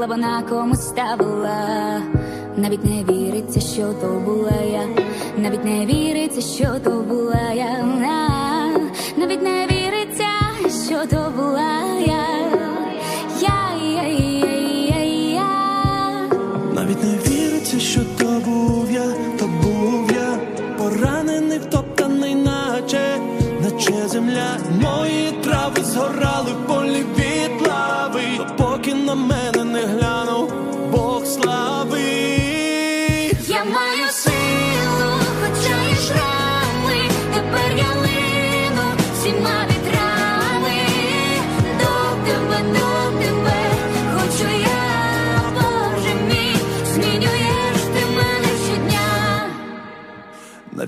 Ліпила, вона комусь ставила. Навіть не віриться, що то була я. Навіть не віриться, що то була я. Навіть не віриться,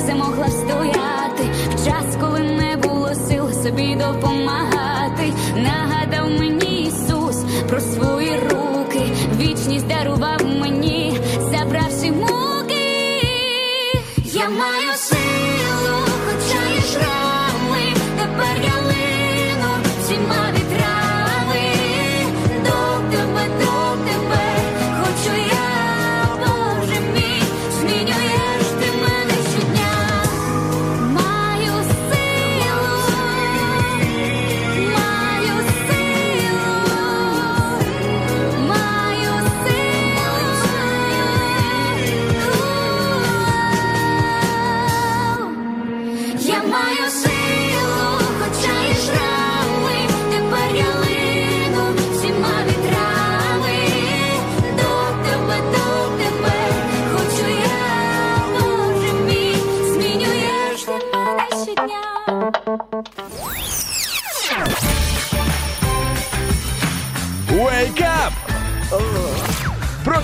ж замогла встояти. В час, коли не було сил собі допомагати. Нагадав мені Ісус про свої руки. Вічність дарував мені, забравши муки. Я маю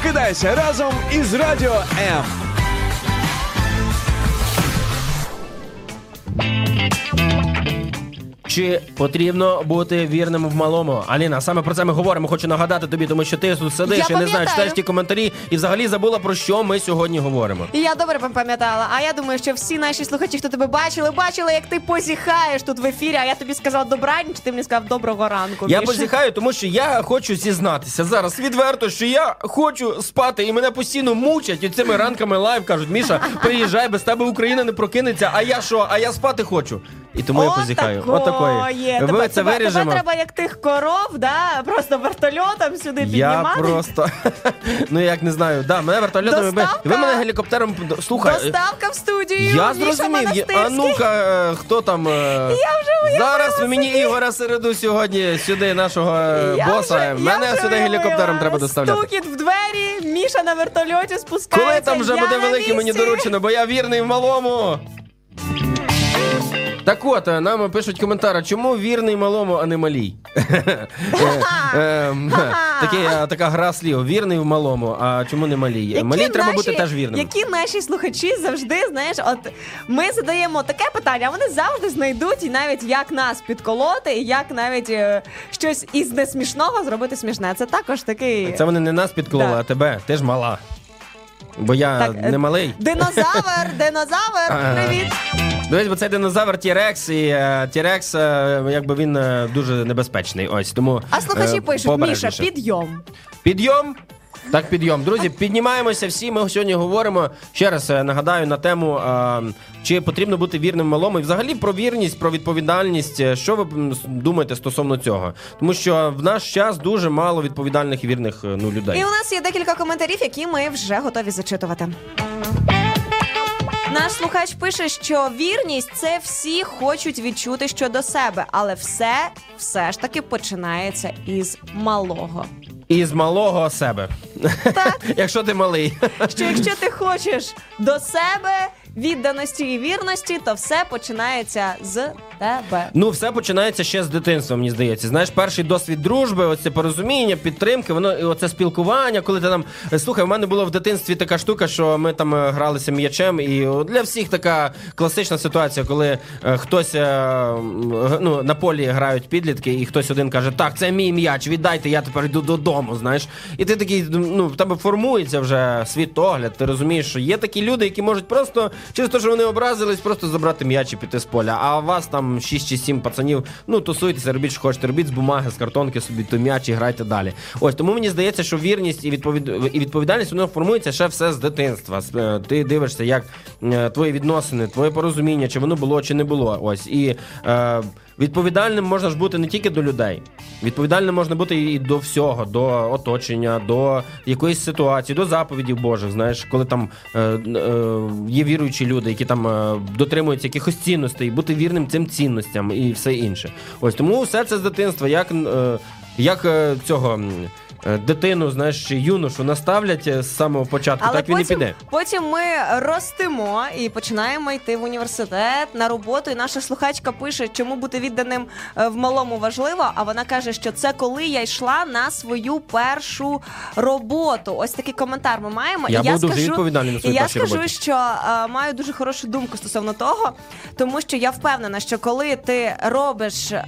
Прокидайся разом із Радіо М. Чи потрібно бути вірним в малому? Аліна, саме про це ми говоримо. Хочу нагадати тобі, тому що ти тут сидиш Я і не знаєш, пам'ятаю. читаєш ті коментарі і взагалі забула про що ми сьогодні говоримо. І я добре пам'ятала. А я думаю, що всі наші слухачі, хто тебе бачили, бачили, як ти позіхаєш тут в ефірі. А я тобі сказала добраніч, ти мені сказав доброго ранку. Я Міша. позіхаю, тому що я хочу зізнатися зараз відверто, що я хочу спати, і мене постійно мучать і цими ранками live кажуть: Міша, приїжджай, без тебе Україна не прокинеться. А я що? А я спати хочу. І тому я позіхаю. Отакої. Отакої. Тебе, це тебе, виріжемо. тебе треба як тих коров, да? просто вертольотом сюди Я піднімати. просто ну як не знаю, да, мене вертольотом Доставка. ви мене гелікоптером слухай. Доставка в студію. Я зрозумів. А ну-ка, е, хто там? е, Я вже Зараз ви мені. Ігора Середу сьогодні сюди, нашого е, Я боса. вже- Мене вже сюди гелікоптером треба доставляти. Стукіт в двері, Міша на вертольоті спускається. Коли там вже я буде великий мені доручено, бо я вірний в малому. Так от, е, нам пишуть коментарі, чому вірний малому, а не малій? Е, ем, е, Така гра слів. Вірний в малому, а чому не малій? Які Малій треба бути теж вірним. Які наші слухачі завжди, знаєш, от ми задаємо таке питання, а вони завжди знайдуть і навіть як нас підколоти, і як навіть е, щось із несмішного зробити смішне. Це також такий Це вони не нас підкололи, а тебе. Ти ж мала. Бо я Так, е, не малий. динозавр, динозавр. Привіт. Дивись, бо цей динозавр T-Rex, і е, T-Rex, е, якби він дуже небезпечний. Ось тому. А слухачі пишуть: Міша, підйом. Підйом. Так, підйом. Друзі, піднімаємося всі. Ми сьогодні говоримо ще раз е, нагадаю на тему, е, чи потрібно бути вірним малому, і взагалі про вірність, про відповідальність. Е, Що ви думаєте стосовно цього? Тому що в наш час дуже мало відповідальних і вірних ну, людей. І у нас є декілька коментарів, які ми вже готові зачитувати. Наш слухач пише, що вірність це всі хочуть відчути щодо себе, але все все ж таки починається із малого. І з малого себе. Так. Якщо ти малий. Що якщо ти хочеш до себе відданості і вірності, то все починається з тебе. Ну, все починається ще з дитинства, мені здається. Знаєш, перший досвід дружби, оце порозуміння, підтримки, воно і оце спілкування, коли ти там. Слухай, у мене було в дитинстві така штука, що ми там е, гралися м'ячем, і для всіх така класична ситуація, коли е, хтось е, ну, на полі грають підлітки, і хтось один каже: Так, це мій м'яч, віддайте, я тепер йду додому. Знаєш, і ти такий, ну в тебе формується вже світогляд. Ти розумієш, що є такі люди, які можуть просто через те, що вони образились, просто забрати м'яч і піти з поля. А у вас там 6 чи 7 пацанів, ну тусуйтеся, робіть, що хочете, робіть з бумаги, з картонки собі той м'яч і грайте далі. Ось тому мені здається, що вірність і відповідальність воно формується ще все з дитинства. Е, Ти дивишся, як е, твої відносини, твоє порозуміння, чи воно було, чи не було. Ось і. Е, Відповідальним можна ж бути не тільки до людей, відповідальним можна бути і до всього, до оточення, до якоїсь ситуації, до заповідів Божих. Знаєш, коли там е, е, є віруючі люди, які там е, дотримуються якихось цінностей, бути вірним цим цінностям і все інше. Ось тому все це з дитинства, як, е, як е, цього. Е, Дитину, знаєш, чи юношу наставлять е, з самого початку, Але так він і піде. потім ми ростемо і починаємо йти в університет на роботу. І наша слухачка пише, чому бути відданим е, в малому важливо. А вона каже, що це коли я йшла на свою першу роботу. Ось такий коментар ми маємо. Я і був дуже відповідальний на і я скажу, роботі. що е, маю дуже хорошу думку стосовно того, тому що я впевнена, що коли ти робиш е,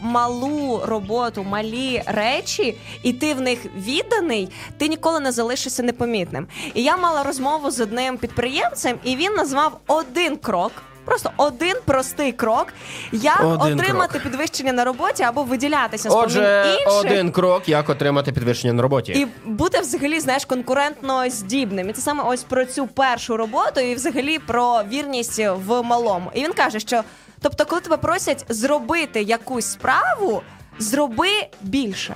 малу роботу, малі речі, і ти в них відданий, ти ніколи не залишишся непомітним. І я мала розмову з одним підприємцем, і він назвав один крок. Просто один простий крок, як Один отримати крок. підвищення на роботі або виділятися з Отже, інших. один крок, як отримати підвищення на роботі. І бути взагалі, знаєш, конкурентно здібним. І це саме ось про цю першу роботу, і взагалі про вірність в малому. І він каже, що тобто, коли тебе просять зробити якусь справу, зроби більше.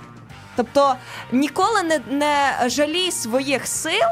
Тобто ніколи не, не жалій своїх сил.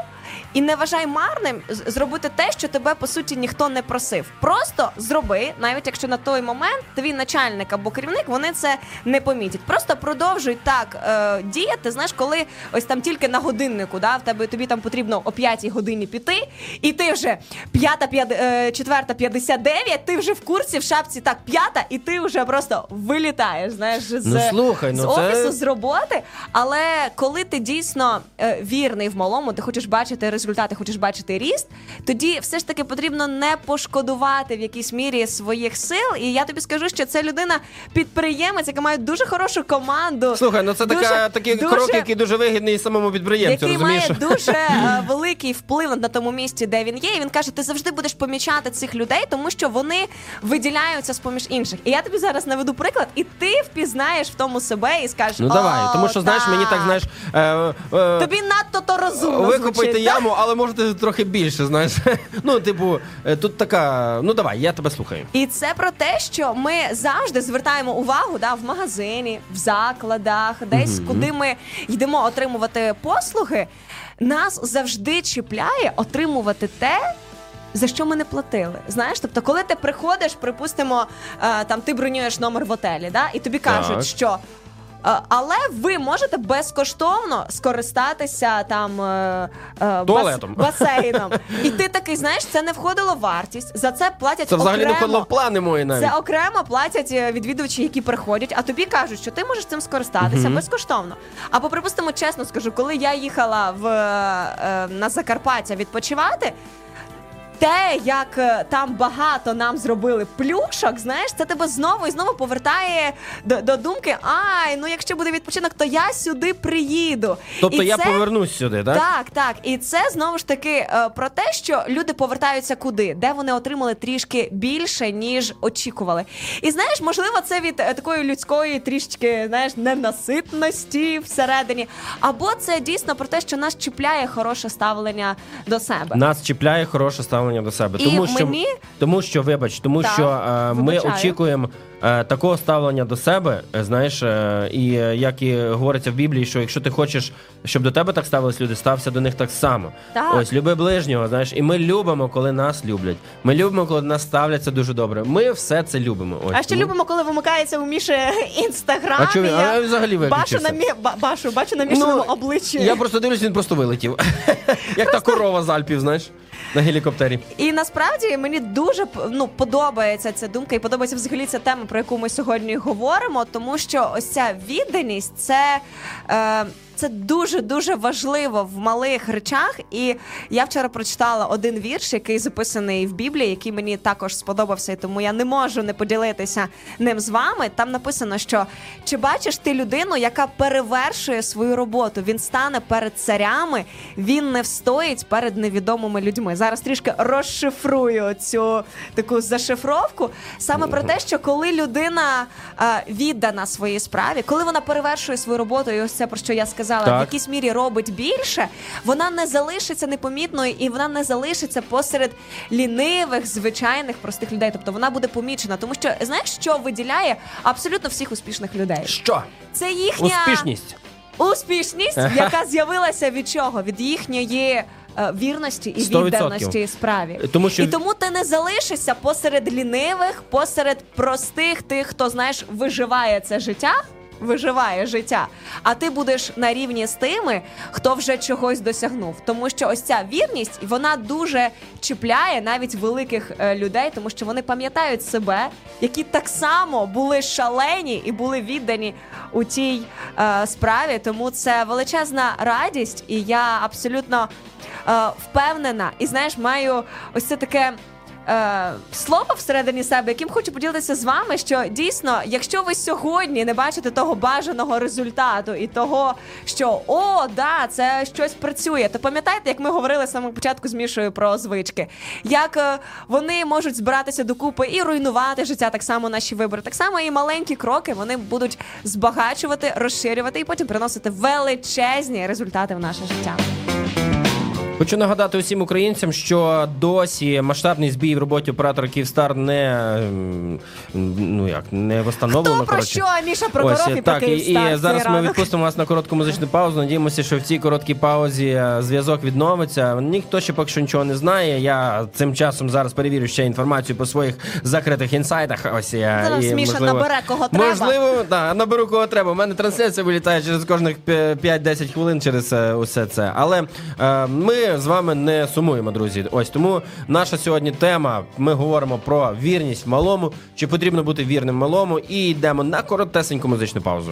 І не вважай марним зробити те, що тебе по суті ніхто не просив. Просто зроби, навіть якщо на той момент твій начальник або керівник вони це не помітять. Просто продовжуй так е, діяти. Знаєш, коли ось там тільки на годиннику, да, в тебе тобі там потрібно о 5 годині піти, і ти вже п'ята, п'ят- е, четверта, 59, ти вже в курсі в шапці так п'ята, і ти вже просто вилітаєш. Знаєш, з, Ну, слухай, ну, з це- офісу з роботи. Але коли ти дійсно е, вірний в малому, ти хочеш бачити результати, хочеш бачити ріст, тоді все ж таки потрібно не пошкодувати в якійсь мірі своїх сил. І я тобі скажу, що це людина підприємець, яка має дуже хорошу команду. Слухай, ну це дуже- така, такий дуже- крок, який дуже вигідний самому підприємцю, який розумієш? має дуже е, великий вплив на тому місці, де він є. І він каже: ти завжди будеш помічати цих людей, тому що вони виділяються з поміж інших. І я тобі зараз наведу приклад, і ти впізнаєш в тому себе і скажеш: Ну давай, тому що знаєш, мені так знаєш. Е, е, Тобі надто то розумно. Викопайте звучить, яму, але можете трохи більше, знаєш. Ну, типу, е, тут така. Ну давай, я тебе слухаю. І це про те, що ми завжди звертаємо увагу да, в магазині, в закладах, десь Мгм. куди ми йдемо отримувати послуги. Нас завжди чіпляє отримувати те. За що ми не платили? Знаєш, тобто, коли ти приходиш, припустимо, е, там ти бронюєш номер в отелі, да, і тобі кажуть, Так. що але ви можете безкоштовно скористатися там е, е, бас- басейном. І ти такий, знаєш, це не входило в вартість. За це платять Це взагалі не входило в плани мої навіть. Це окремо платять е, відвідувачі, які приходять, а тобі кажуть, що ти можеш цим скористатися Мгм. безкоштовно. Або припустимо, чесно скажу, коли я їхала в е, на Закарпаття відпочивати. Те, як е, там багато нам зробили плюшок, знаєш, це тебе знову і знову повертає до, до думки: ай, ну якщо буде відпочинок, то я сюди приїду. Тобто І я це- повернусь сюди, так? так, так. І це знову ж таки е, про те, що люди повертаються куди, де вони отримали трішки більше, ніж очікували. І знаєш, можливо, це від е, такої людської трішки, знаєш, ненаситності всередині. Або це дійсно про те, що нас чіпляє хороше ставлення до себе. Нас чіпляє хороше ставлення до себе. І тому що мені- тому що, вибач, тому Так, що е, ми очікуємо е, такого ставлення до себе. е, Знаєш, е, і е, як і говориться в Біблії, що якщо ти хочеш, щоб до тебе так ставились люди, стався до них так само. Так. Ось люби ближнього. Знаєш, і ми любимо, коли нас люблять. Ми любимо, коли нас ставляться дуже добре. Ми все це любимо. Ось А ще тому- любимо, коли вимикається у Міші інстаграм. А і я взагалі бачу на мі... ба- бачу, бачу на мішаному обличчі. Я просто дивлюсь, він просто вилетів. Як та корова з Альпів, знаєш. На гелікоптері. І насправді мені дуже ну, подобається ця думка, і подобається взагалі ця тема, про яку ми сьогодні говоримо, тому що ось ця відданість це. Е, це дуже дуже важливо в малих речах. І я вчора прочитала один вірш, який записаний в Біблії, який мені також сподобався, і тому я не можу не поділитися ним з вами. Там написано, що чи бачиш ти людину, яка перевершує свою роботу? Він стане перед царями, він не встоїть перед невідомими людьми. Зараз трішки розшифрую цю таку зашифровку. Саме про те, що коли людина е, віддана своїй справі, коли вона перевершує свою роботу, і ось це про що я сказала, Так. в якійсь мірі робить більше, вона не залишиться непомітною і вона не залишиться посеред лінивих, звичайних простих людей. Тобто вона буде помічена, тому що знаєш, що виділяє абсолютно всіх успішних людей? Що? Це їхня Успішність. успішність, яка з'явилася від чого? Від їхньої. е, Вірності і 100%. відданості справі, Тому що- і тому ти не залишишся посеред лінивих, посеред простих тих, хто знаєш виживає це життя, виживає життя. А ти будеш на рівні з тими, хто вже чогось досягнув. Тому що ось ця вірність вона дуже чіпляє навіть великих е, людей, тому що вони пам'ятають себе, які так само були шалені і були віддані у тій е, справі. Тому це величезна радість, і я абсолютно е, впевнена. І знаєш, маю ось це таке. Е, слово всередині себе, яким хочу поділитися з вами, що дійсно, якщо ви сьогодні не бачите того бажаного результату і того, що о, да, це щось працює, то пам'ятаєте, як ми говорили з самого початку з Мішою про звички, як е, вони можуть збиратися докупи і руйнувати життя, так само наші вибори, так само і маленькі кроки вони будуть збагачувати, розширювати і потім приносити величезні результати в наше життя. Хочу нагадати усім українцям, що досі масштабний збій в роботі оператора Київстар не ем, ну як не встановлено. Хто про що Міша Прокоров Ось, і про так, і, Київстар і в зараз ми відпустимо вас на коротку музичну паузу. Надіємося, що в цій короткій паузі е, зв'язок відновиться. Ніхто ще поки що нічого не знає. Я цим часом зараз перевірю ще інформацію по своїх закритих інсайтах. Ось я Зараз і, Міша можливо, набере кого треба. Можливо, так, наберу кого треба. У мене трансляція вилітає через кожних п'я- 5-10 хвилин через е, усе це. Але е, ми з вами не сумуємо, друзі. Ось тому наша сьогодні тема. Ми говоримо про вірність малому. Чи потрібно бути вірним малому? І йдемо на коротесеньку музичну паузу.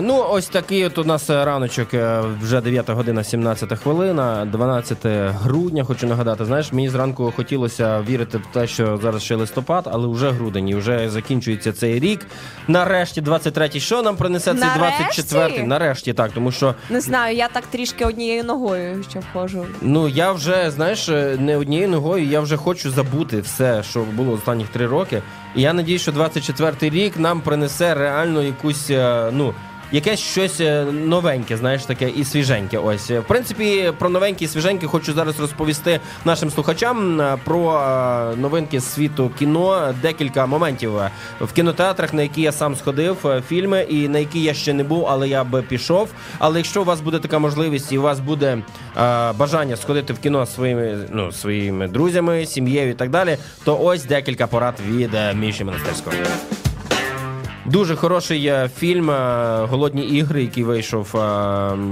Ну, ось такий от у нас е, раночок, е, вже 9 година, 17 хвилина, 12 грудня, хочу нагадати. Знаєш, мені зранку хотілося вірити в те, що зараз ще листопад, але вже грудень, і вже закінчується цей рік. Нарешті, 23-й. Що нам принесе цей Нарешті? 24-й? Нарешті, так, тому що Не знаю, я так трішки однією ногою ще входжу. Ну я вже знаєш е, не однією ногою. Я вже хочу забути все, що було останніх три роки. І я надію, що 24-й рік нам принесе реально якусь е, ну. Якесь щось е, новеньке, знаєш, таке і свіженьке. Ось в принципі про новеньке і свіженьке хочу зараз розповісти нашим слухачам е, про е, новинки з світу кіно. Декілька моментів в кінотеатрах, на які я сам сходив, фільми, і на які я ще не був, але я би пішов. Але якщо у вас буде така можливість, і у вас буде бажання сходити в кіно своїми ну своїми друзями, сім'єю і так далі, то ось декілька порад від Міші Монастирського. Дуже хороший фільм е, Голодні ігри, який вийшов. е,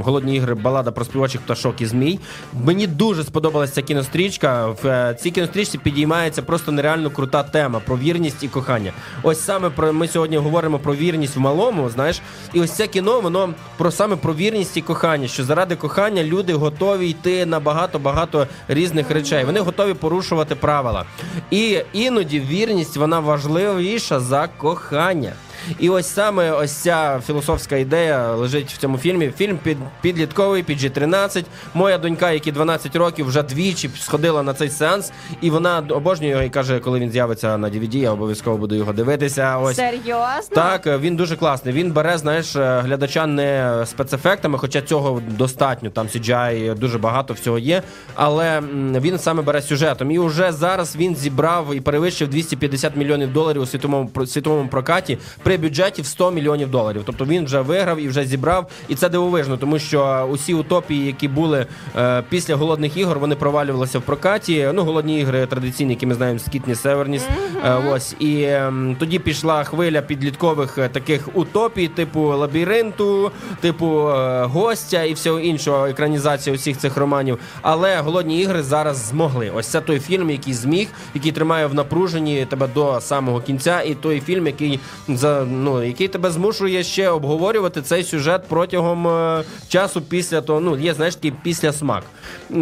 Голодні ігри, балада про співачих пташок і змій. Мені дуже сподобалася ця кінострічка. В е, цій кінострічці підіймається просто нереально крута тема про вірність і кохання. Ось саме про ми сьогодні говоримо про вірність в малому. Знаєш, і ось це кіно, воно про саме про вірність і кохання. Що заради кохання люди готові йти на багато багато різних речей. Вони готові порушувати правила. І іноді вірність вона важливіша за кохання. І ось саме ось ця філософська ідея лежить в цьому фільмі. Фільм під підлітковий, під G13. Моя донька, якій 12 років, вже двічі сходила на цей сеанс, і вона обожнює його і каже, коли він з'явиться на DVD, я обов'язково буду його дивитися. Ось Серйозно? так, е, він дуже класний. Він бере, знаєш, е, глядача не спецефектами, хоча цього достатньо. Там CGI дуже багато всього є. Але він саме бере сюжетом. І вже зараз він зібрав і перевищив 250 мільйонів доларів у світовому світовому прокаті при бюджеті в 100 мільйонів доларів. Тобто він вже виграв і вже зібрав. І це дивовижно, тому що усі утопії, які були е, після голодних ігор, вони провалювалися в прокаті. Ну, голодні ігри традиційні, які ми знаємо, Скітні Северніс. Е, ось і ем, тоді пішла хвиля підліткових е, таких утопій, типу лабіринту, типу е, гостя і всього іншого, екранізація усіх цих романів. Але голодні ігри зараз змогли. Ось це той фільм, який зміг, який тримає в напруженні тебе до самого кінця, і той фільм, який за ну який тебе змушує ще обговорювати цей сюжет протягом е, часу після того. Ну є знаєш такий після смак.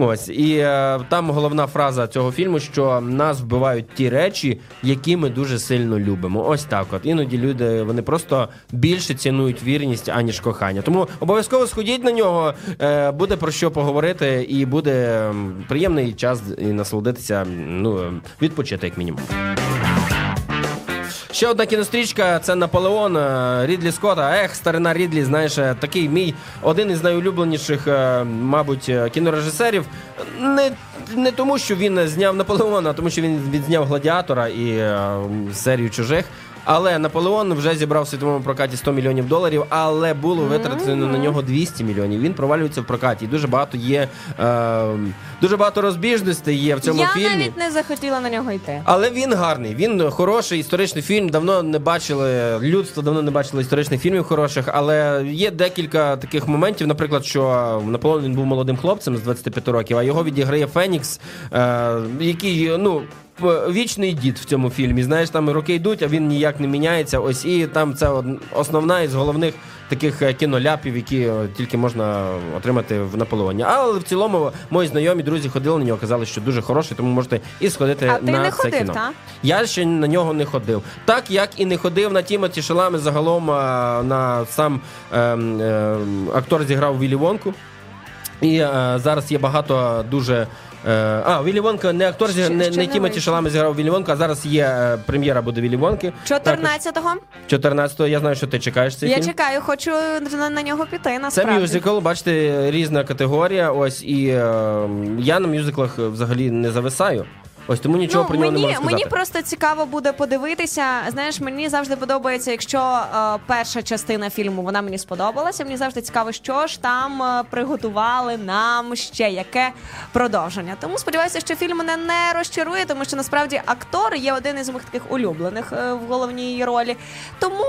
Ось і е, там головна фраза цього фільму, що нас вбивають ті речі, які ми дуже сильно любимо. Ось так. От іноді люди вони просто більше цінують вірність аніж кохання. Тому обов'язково сходіть на нього. Е, буде про що поговорити, і буде приємний час і насолодитися. Ну відпочити як мінімум. Ще одна кінострічка це Наполеон е, Рідлі Скотта. Ех, старина Рідлі, знаєш, е, такий мій один із найулюбленіших, е, мабуть, кінорежисерів. Не, не тому, що він зняв Наполеона, а тому, що він відзняв гладіатора і серію чужих. Але Наполеон вже зібрав в світовому прокаті 100 мільйонів доларів, але було витратено на нього 200 мільйонів. Він провалюється в прокаті. І дуже багато є е, дуже багато розбіжностей є в цьому я фільмі. навіть не захотіла на нього йти. Але він гарний, він хороший історичний фільм. Давно не бачили людство, давно не бачило історичних фільмів хороших. Але є декілька таких моментів. Наприклад, що Наполеон він був молодим хлопцем з 25 років, а його відіграє Фенікс, е, який ну. П- Вічний дід в цьому фільмі. Знаєш, там роки йдуть, а він ніяк не міняється. Ось і там це основна із головних таких е, кіноляпів, які е, тільки можна отримати в Наполеоні. Але в цілому мої знайомі друзі ходили на нього, казали, що дуже хороший, тому можете і сходити А ти на не це ходив, кіно. та? Я ще на нього не ходив. Так як і не ходив на Тімоті Шалами загалом на сам ем, ем, актор зіграв Віллі Вонку. І е, зараз є багато дуже. Е, а, Віллі Вонка не актор, Ще- не, ще не Тімоті. Шалами зіграв Віллі Вонка, а зараз є е, прем'єра буде Віллі Вонки. 14-го 14-го. Я знаю, що ти чекаєш цей я фільм. чекаю, хочу на, на нього піти. Це мюзикл, бачите, різна категорія. Ось і е, я на мюзиклах взагалі не зависаю. Ось тому нічого ну, про нього мені, не можу сказати. мені просто цікаво буде подивитися. Знаєш, мені завжди подобається, якщо е, перша частина фільму вона мені сподобалася. Мені завжди цікаво, що ж там е, приготували нам ще яке продовження. Тому сподіваюся, що фільм мене не розчарує, тому що насправді актор є один із моїх таких улюблених е, в головній ролі. Тому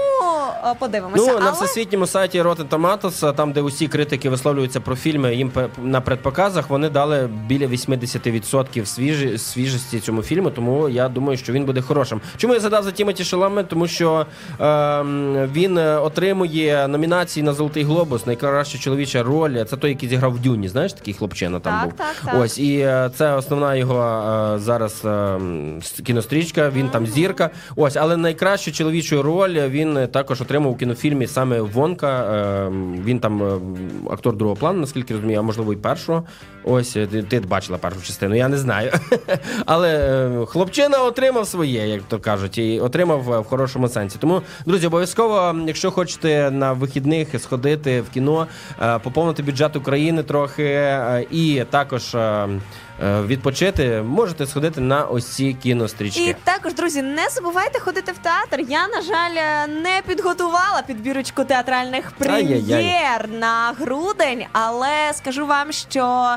е, подивимося. Ну, на всесвітньому сайті Rotten Tomatoes, там, де усі критики висловлюються про фільми, їм на предпоказах вони дали біля 80% свіжі, свіжості участі цьому фільмі, тому я думаю, що він буде хорошим. Чому я згадав за Тімоті Шаламе? Тому що е, він отримує номінації на Золотий Глобус, найкраща чоловіча роль. Це той, який зіграв в Дюні. Знаєш, такий хлопчина там Так, був. так, так. Ось і е, це основна його е, зараз е, кінострічка. Він там зірка. Ось, але найкращу чоловічу роль він також отримав у кінофільмі саме Вонка. Е, Він там е, актор другого плану, наскільки розумію, а можливо і першого. Ось е, ти, ти бачила першу частину, я не знаю. Але е, хлопчина отримав своє, як то кажуть, і отримав е, в хорошому сенсі. Тому, друзі, обов'язково, якщо хочете на вихідних сходити в кіно, поповнити бюджет України трохи і також. Е, е, Відпочити можете сходити на ось ці кінострічки. І також, друзі, не забувайте ходити в театр. Я, на жаль, не підготувала підбірочку театральних прем'єр на грудень, але скажу вам, що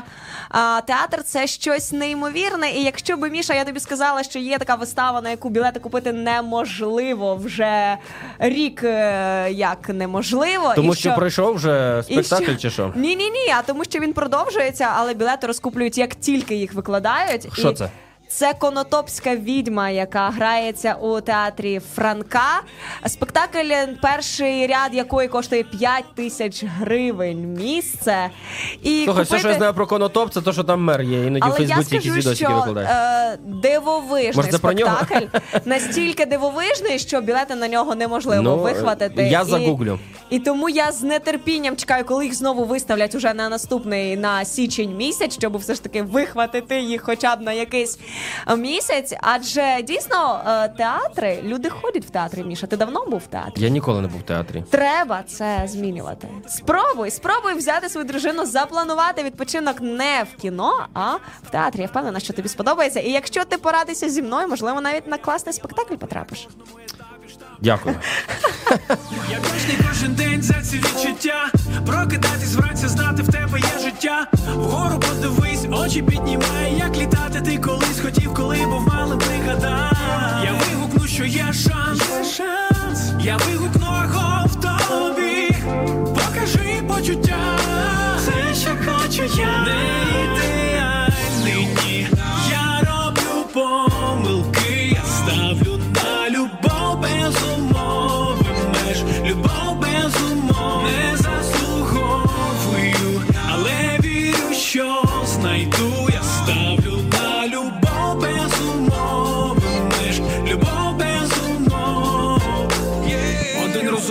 а, театр це щось неймовірне. І якщо би Міша, я тобі сказала, що є така вистава, на яку білети купити неможливо вже рік, е, як неможливо, Тому і що пройшов вже спектакль, чи що? Ні, ні, ні. А тому, що він продовжується, але білети розкуплюють як тільки їх викладають. Що І це? Це конотопська відьма, яка грається у театрі Франка. Спектакль, перший ряд якої коштує 5 тисяч гривень місце. І Слухай, все, що я знаю про конотоп, це то, що там мер є. Іноді в але я Фейсбуці якісь відосики викладає. е, дивовижний Може, спектакль настільки дивовижний, що білети на нього неможливо Ну, вихватити. я І- загуглю. І тому я з нетерпінням чекаю, коли їх знову виставлять уже на наступний на січень місяць, щоб все ж таки вихватити їх хоча б на якийсь місяць. Адже дійсно е, театри, люди ходять в театри. Міша, ти давно був в театрі? Я ніколи не був в театрі. Треба це змінювати. Спробуй, спробуй взяти свою дружину, запланувати відпочинок не в кіно, а в театрі. Я впевнена, що тобі сподобається. І якщо ти порадишся зі мною, можливо, навіть на класний спектакль потрапиш. Дякую. Я кожний кожен день за ці відчуття. Прокидатись вранці, знати в тебе є життя. Вгору подивись, очі піднімай, як літати ти колись хотів, коли був малим пригадай. Я вигукну, що є шанс. Я вигукну в тобі. Покажи почуття. Все, що хочу я. Не ідеальний Любов без умов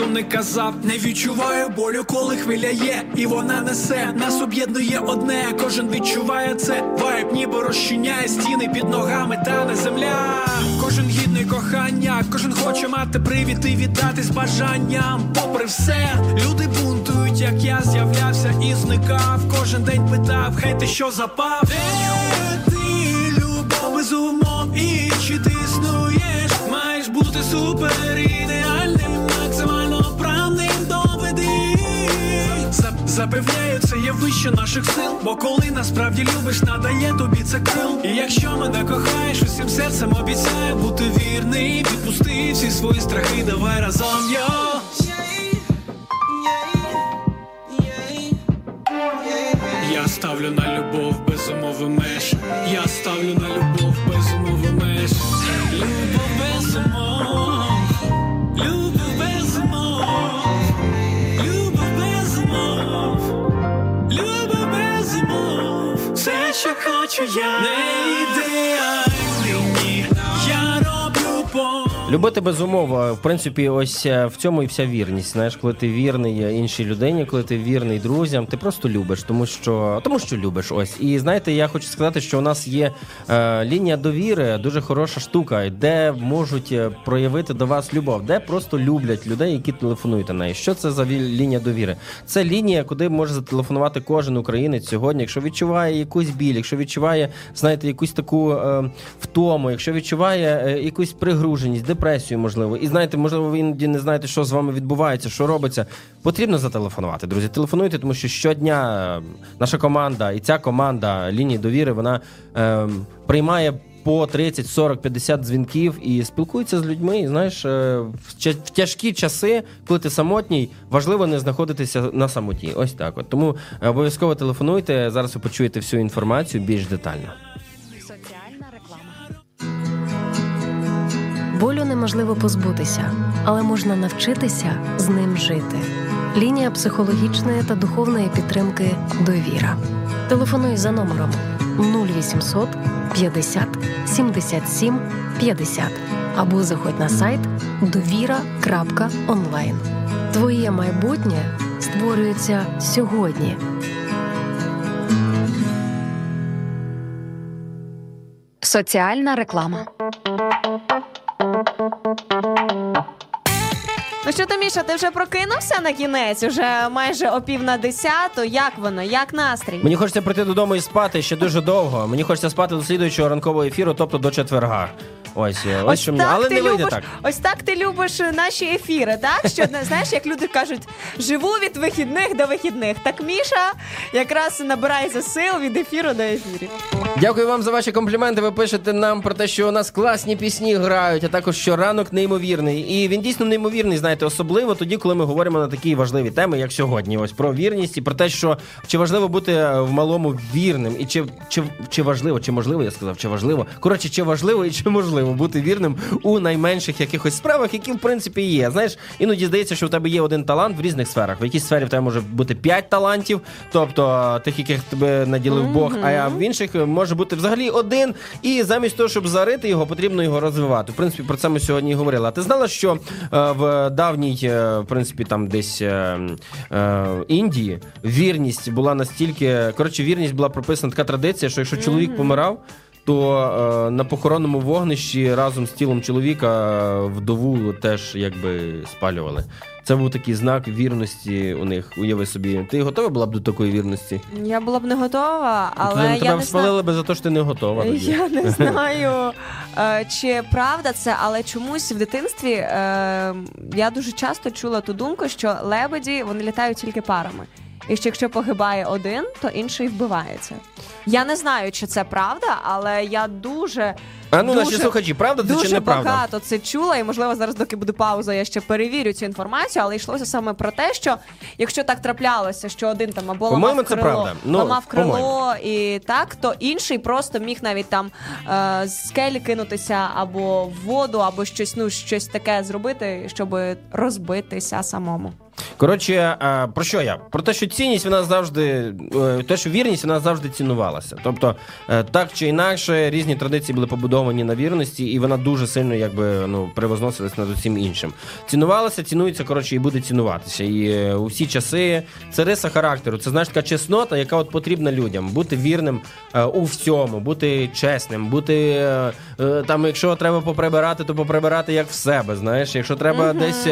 Один розумник казав, не відчуваю болю, коли хвиля є, і вона несе. Нас об'єднує одне, кожен відчуває це. Вайб ніби розчиняє стіни під ногами, та не земля. Кожен гідний кохання, кожен хоче мати привід і віддати з бажанням. Попри все, люди бунтують, як я з'являвся і зникав. Кожен день питав, хай ти що запав. Де ти любов без умов і чи ти існуєш? Маєш бути супер ідеальним, Запевняю, це є вище наших сил. Бо коли насправді любиш, надає тобі це крил. І якщо мене кохаєш, усім серцем обіцяю бути вірний. Відпусти всі свої страхи, давай разом йо. Я ставлю на любов без умови меж. Я ставлю на любов що хочу Любити без умов, в принципі, ось е, в цьому і вся вірність. Знаєш, коли ти вірний е, іншій людині, коли ти вірний друзям, ти просто любиш, тому що тому що любиш. Ось. І знаєте, я хочу сказати, що у нас є е, лінія довіри, дуже хороша штука, де можуть е, проявити до вас любов, де просто люблять людей, які телефонують на неї. Що це за лінія довіри? Це лінія, куди може зателефонувати кожен українець сьогодні, якщо відчуває якусь біль, якщо відчуває, знаєте, якусь таку е, втому, якщо відчуває е, якусь пригруженість, депресію, можливо, і знаєте, можливо, ви іноді не знаєте, що з вами відбувається, що робиться. Потрібно зателефонувати, друзі. Телефонуйте, тому що щодня е, наша команда і ця команда лінії довіри вона е, приймає. По 30, 40, 50 дзвінків і спілкується з людьми. І, знаєш, е, в тяжкі часи, коли ти самотній, важливо не знаходитися на самоті. Ось так. От тому е, обов'язково телефонуйте. Зараз ви почуєте всю інформацію більш детально. Неможливо позбутися, але можна навчитися з ним жити. Лінія психологічної та духовної підтримки Довіра. Телефонуй за номером 0800 50 77 50 або заходь на сайт довіра.онлайн. Твоє майбутнє створюється сьогодні. Соціальна реклама. Thank you. Ну що ти, Міша, ти вже прокинувся на кінець? Уже майже о пів на десяту. Як воно? Як настрій? Мені хочеться прийти додому і спати ще дуже довго. Мені хочеться спати до слідуючого ранкового ефіру, тобто до четверга. Ось, е, ось, що мені. Але не вийде любиш, так. Ось так ти любиш наші ефіри, так? Що знаєш, як люди кажуть, живу від вихідних до вихідних. Так Міша якраз набирається сил від ефіру до ефірів. Дякую вам за ваші компліменти. Ви пишете нам про те, що у нас класні пісні грають, а також що ранок неймовірний. І він дійсно неймовірний, знаєте, особливо тоді, коли ми говоримо на такі важливі теми, як сьогодні. Ось про вірність і про те, що чи важливо бути в малому вірним, і чи, чи, чи важливо, чи можливо, я сказав, чи важливо. Коротше, чи важливо і чи можливо бути вірним у найменших якихось справах, які в принципі є. Знаєш, іноді здається, що в тебе є один талант в різних сферах. В якійсь сфері в тебе може бути п'ять талантів, тобто тих, яких тебе наділив Бог, а в інших може бути взагалі один. І замість того, щоб зарити його, потрібно його розвивати. В принципі, про це ми сьогодні і говорили. А ти знала, що е, в давній, е, в принципі, там десь е, е, Індії вірність була настільки. Коротше, вірність була прописана така традиція, що якщо чоловік помирав. То е, на похоронному вогнищі разом з тілом чоловіка е, вдову теж якби спалювали. Це був такий знак вірності у них. Уяви собі. Ти готова була б до такої вірності? Я була б не готова, але Тебе- я тебе не спалили би за те, що ти не готова. Тоді. Я не знаю, е, чи правда це, але чомусь в дитинстві е, я дуже часто чула ту думку, що лебеді вони літають тільки парами. І що якщо погибає один, то інший вбивається. Я не знаю, чи це правда, але я дуже. А ну, дуже, наші слухачі, правда це дуже чи неправда? багато це чула, і можливо зараз, доки буде пауза, я ще перевірю цю інформацію, але йшлося саме про те, що якщо так траплялося, що один там або По-моєму, ламав це крило, правда. Ну, ламав крило по-моєму. і так, то інший просто міг навіть там е, з скелі кинутися або в воду, або щось, ну щось таке зробити, щоб розбитися самому. Коротше, а, про що я? Про те, що цінність вона завжди, е, те, що вірність вона завжди цінувалася. Тобто, е, так чи інакше, різні традиції були побудовані на вірності, і вона дуже сильно якби ну превозносилась над усім іншим. Цінувалася, цінується, коротше, і буде цінуватися. І е, у всі часи це риса характеру. Це знаєш така чеснота, яка от потрібна людям. Бути вірним у всьому, бути чесним, бути там, якщо треба поприбирати, то поприбирати як в себе. Знаєш, якщо треба Мгм. десь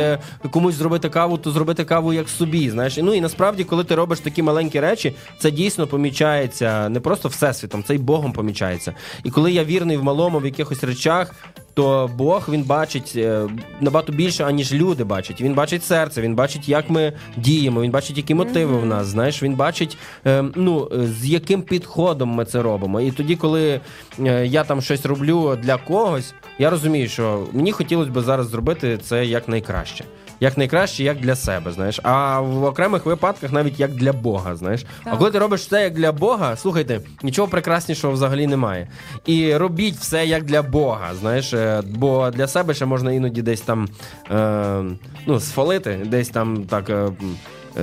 комусь зробити каву, то зробити каву як собі. Знаєш, ну і насправді, коли ти робиш такі маленькі речі, це дійсно помічається не просто всесвітом, це й Богом помічається. І коли я вірний в малому в якихось речах. То Бог він бачить е, набагато більше, аніж люди бачать. Він бачить серце, він бачить, як ми діємо, він бачить, які мотиви в нас. Знаєш, він бачить, е, ну з яким підходом ми це робимо. І тоді, коли е, я там щось роблю для когось, я розумію, що мені хотілося б зараз зробити це як найкраще. Як найкраще, як для себе, знаєш. А в окремих випадках навіть як для Бога, знаєш. А коли ти робиш все як для Бога, слухайте, нічого прекраснішого взагалі немає. І робіть все як для Бога, знаєш. е, Бо для себе ще можна іноді десь там е, ну, сфалити, десь там так. Е,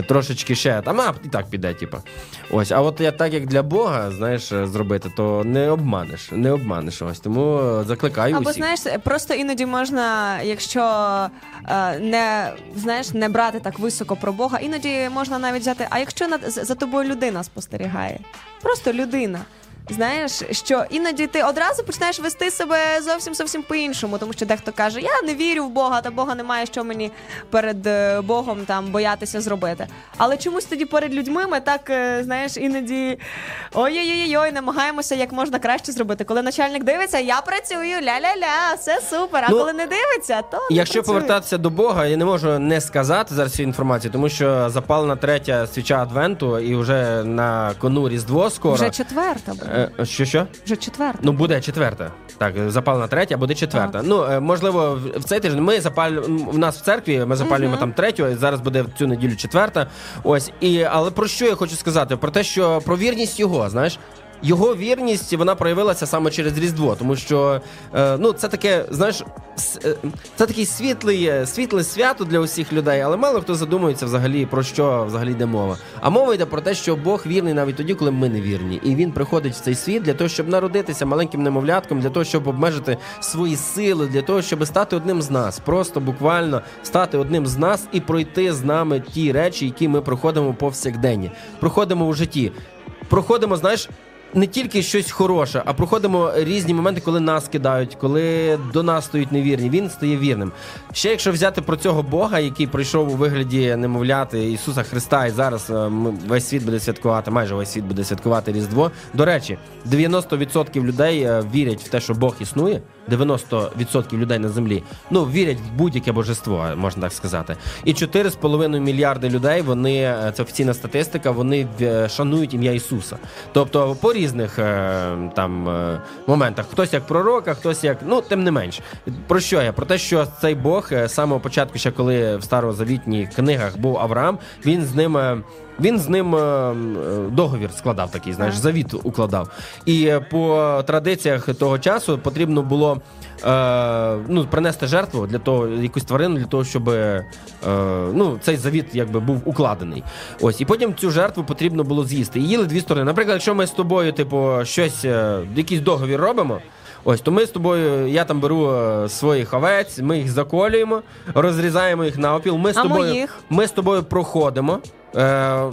Трошечки ще там, а і так піде, типа. Ось, а от я так як для Бога, знаєш, е, зробити, то не обманеш, не обманеш ось. Тому е, закликаю Або усіх. знаєш, просто іноді можна, якщо е, не знаєш, не брати так високо про Бога, іноді можна навіть взяти. А якщо над за за тобою людина спостерігає, просто людина. Знаєш, що іноді ти одразу починаєш вести себе зовсім зовсім по-іншому, тому що дехто каже, я не вірю в Бога, та Бога немає, що мені перед е, Богом там боятися зробити. Але чомусь тоді перед людьми ми так, е, знаєш, іноді ой-ой-ой, намагаємося як можна краще зробити. Коли начальник дивиться, я працюю, ля-ля-ля, все супер. А Ну, коли не дивиться, то не Якщо працює. повертатися до Бога, я не можу не сказати зараз цю інформацію, тому що запалена третя свіча Адвенту, і вже на кону Різдво скоро. вже четверта. Е, Що що? Вже четверта. Ну, буде четверта. Так, запалена третя, буде четверта. Ну, е, можливо, в цей тиждень ми запалюємо в нас в церкві, ми запалюємо угу. там третю, зараз буде в цю неділю четверта. Ось. І, але про що я хочу сказати? Про те, що про вірність його, знаєш. Його вірність вона проявилася саме через Різдво, тому що е, ну це таке, знаєш, е, це такий світлий, е, світле свято для усіх людей, але мало хто задумується взагалі про що взагалі йде мова. А мова йде про те, що Бог вірний навіть тоді, коли ми не вірні, і він приходить в цей світ для того, щоб народитися маленьким немовлятком, для того, щоб обмежити свої сили, для того, щоб стати одним з нас, просто буквально стати одним з нас і пройти з нами ті речі, які ми проходимо повсякденні, проходимо у житті. Проходимо, знаєш, не тільки щось хороше, а проходимо різні моменти, коли нас кидають, коли до нас стають невірні. Він стає вірним. Ще якщо взяти про цього Бога, який прийшов у вигляді немовляти Ісуса Христа, і зараз е, весь світ буде святкувати, майже весь світ буде святкувати Різдво. До речі, 90% людей е, вірять в те, що Бог існує. 90% людей на землі ну вірять в будь-яке божество, можна так сказати. І 4,5 мільярди людей. Вони е, це офіційна статистика. Вони е, шанують ім'я Ісуса. Тобто по різних е, там моментах. Хтось як пророк, а хтось як ну тим не менш. Про що я? Про те, що цей Бог з самого початку, ще коли в старозавітніх книгах був Авраам, він з ним. Він з ним е, договір складав такий, знаєш, завіт укладав. І е, по традиціях того часу потрібно було е, ну, принести жертву для того, якусь тварину, для того, щоб е, ну, цей завіт якби був укладений. Ось, і потім цю жертву потрібно було з'їсти. І їли дві сторони. Наприклад, якщо ми з тобою, типу, щось, якийсь договір робимо. Ось, то ми з тобою, я там беру е, своїх овець, ми їх заколюємо, розрізаємо їх на опіл. Ми з А тобою, моїх? ми з тобою проходимо е,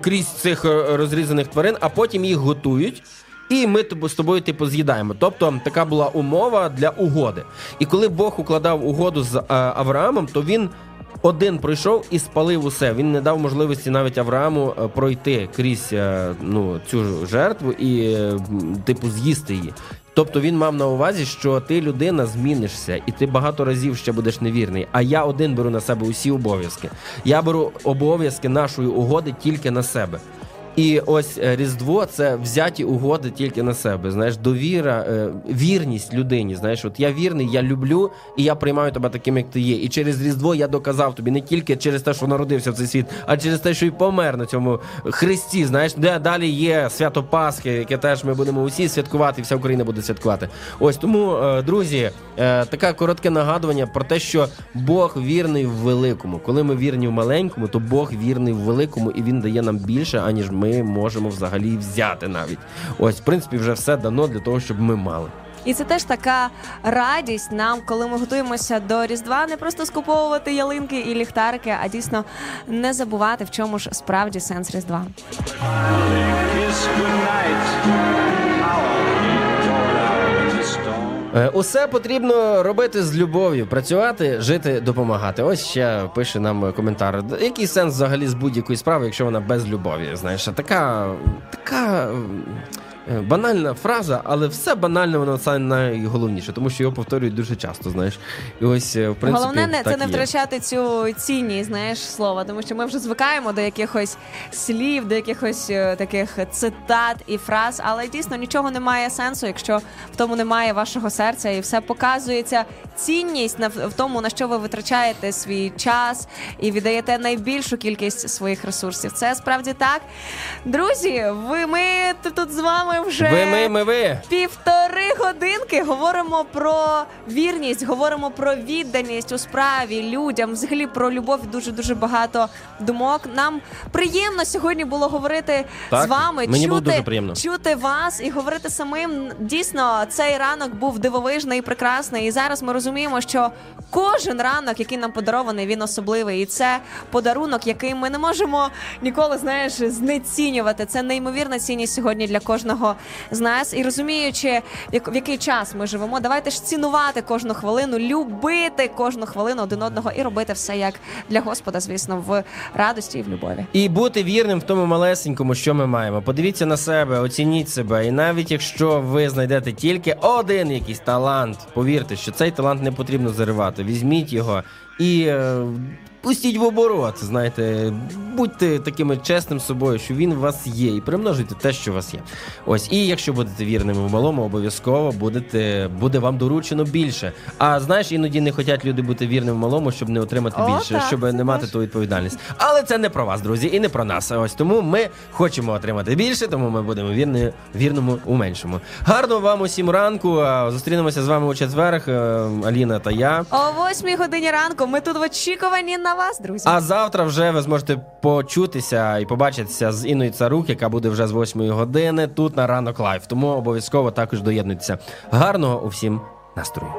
крізь цих е, розрізаних тварин, а потім їх готують. І ми з тобою типу з'їдаємо. Тобто така була умова для угоди. І коли Бог укладав угоду з е, Авраамом, то він один пройшов і спалив усе. Він не дав можливості навіть Аврааму пройти крізь ну, цю жертву і, типу, з'їсти її. Тобто він мав на увазі, що ти людина змінишся, і ти багато разів ще будеш невірний. А я один беру на себе усі обов'язки. Я беру обов'язки нашої угоди тільки на себе. І ось е, Різдво це взяті угоди тільки на себе. Знаєш, довіра, е, вірність людині. Знаєш, от я вірний, я люблю і я приймаю тебе таким, як ти є. І через Різдво я доказав тобі не тільки через те, що народився в цей світ, а через те, що й помер на цьому хресті. Знаєш, де далі є свято Пасхи, яке теж ми будемо усі святкувати, і вся Україна буде святкувати. Ось тому, е, друзі, таке коротке нагадування про те, що Бог вірний в великому. Коли ми вірні в маленькому, то Бог вірний в великому, і він дає нам більше, аніж ми можемо взагалі взяти навіть. Ось, в принципі, вже все дано для того, щоб ми мали. І це теж така радість нам, коли ми готуємося до Різдва, не просто скуповувати ялинки і ліхтарики, а дійсно не забувати, в чому ж справді сенс Різдва. Е, Усе потрібно робити з любов'ю, працювати, жити, допомагати. Ось ще пише нам коментар. Який сенс взагалі з будь-якої справи, якщо вона без любові? Знаєш, така, така банальна фраза, але все банальне, воно це найголовніше, тому що його повторюють дуже часто. Знаєш, і ось е, в принципі Головне не це не є. втрачати цю цінність, знаєш, слова, тому що ми вже звикаємо до якихось слів, до якихось е, таких цитат і фраз, але дійсно нічого не має сенсу, якщо в тому немає вашого серця, і все показується цінність в тому, на що ви витрачаєте свій час і віддаєте найбільшу кількість своїх ресурсів. Це справді так. Друзі, ви ми тут з вами вже Ви, ми, ми, ви. Півтори годинки говоримо про вірність, говоримо про відданість у справі людям, взагалі про любов. Дуже дуже багато думок. Нам приємно сьогодні було говорити Так, з вами, мені чути, було дуже приємно. чути вас і говорити самим. Дійсно, цей ранок був дивовижний і прекрасний. І зараз ми розуміємо, що кожен ранок, який нам подарований, він особливий. І це подарунок, який ми не можемо ніколи знаєш знецінювати. Це неймовірна цінність сьогодні для кожного з нас. І розуміючи, в який час ми живемо, давайте ж цінувати кожну хвилину, любити кожну хвилину один одного і робити все як для Господа, звісно, в радості і в любові. І бути вірним в тому малесенькому, що ми маємо. Подивіться на себе, оцініть себе. І навіть якщо ви знайдете тільки один якийсь талант, повірте, що цей талант не потрібно заривати. Візьміть його і. Пустіть в оборот. Знаєте, будьте такими чесним з собою, що він у вас є, і примножуйте те, що у вас є. Ось, і якщо будете вірними в малому, обов'язково будете, буде вам доручено більше. А знаєш, іноді не хочуть люди бути вірними в малому, щоб не отримати О, більше, так, щоб не мати ту відповідальність. Але це не про вас, друзі, і не про нас. Ось тому ми хочемо отримати більше, тому ми будемо вірні, вірному у меншому. Гарного вам усім ранку. Зустрінемося з вами у четвер, е, Аліна та я. О восьмій годині ранку ми тут в очікуванні на вас, друзі. А завтра вже ви зможете почутися і побачитися з Інною Царук, яка буде вже з 8 години тут на ранок Live. Тому обов'язково також доєднуйтеся. Гарного усім настрою.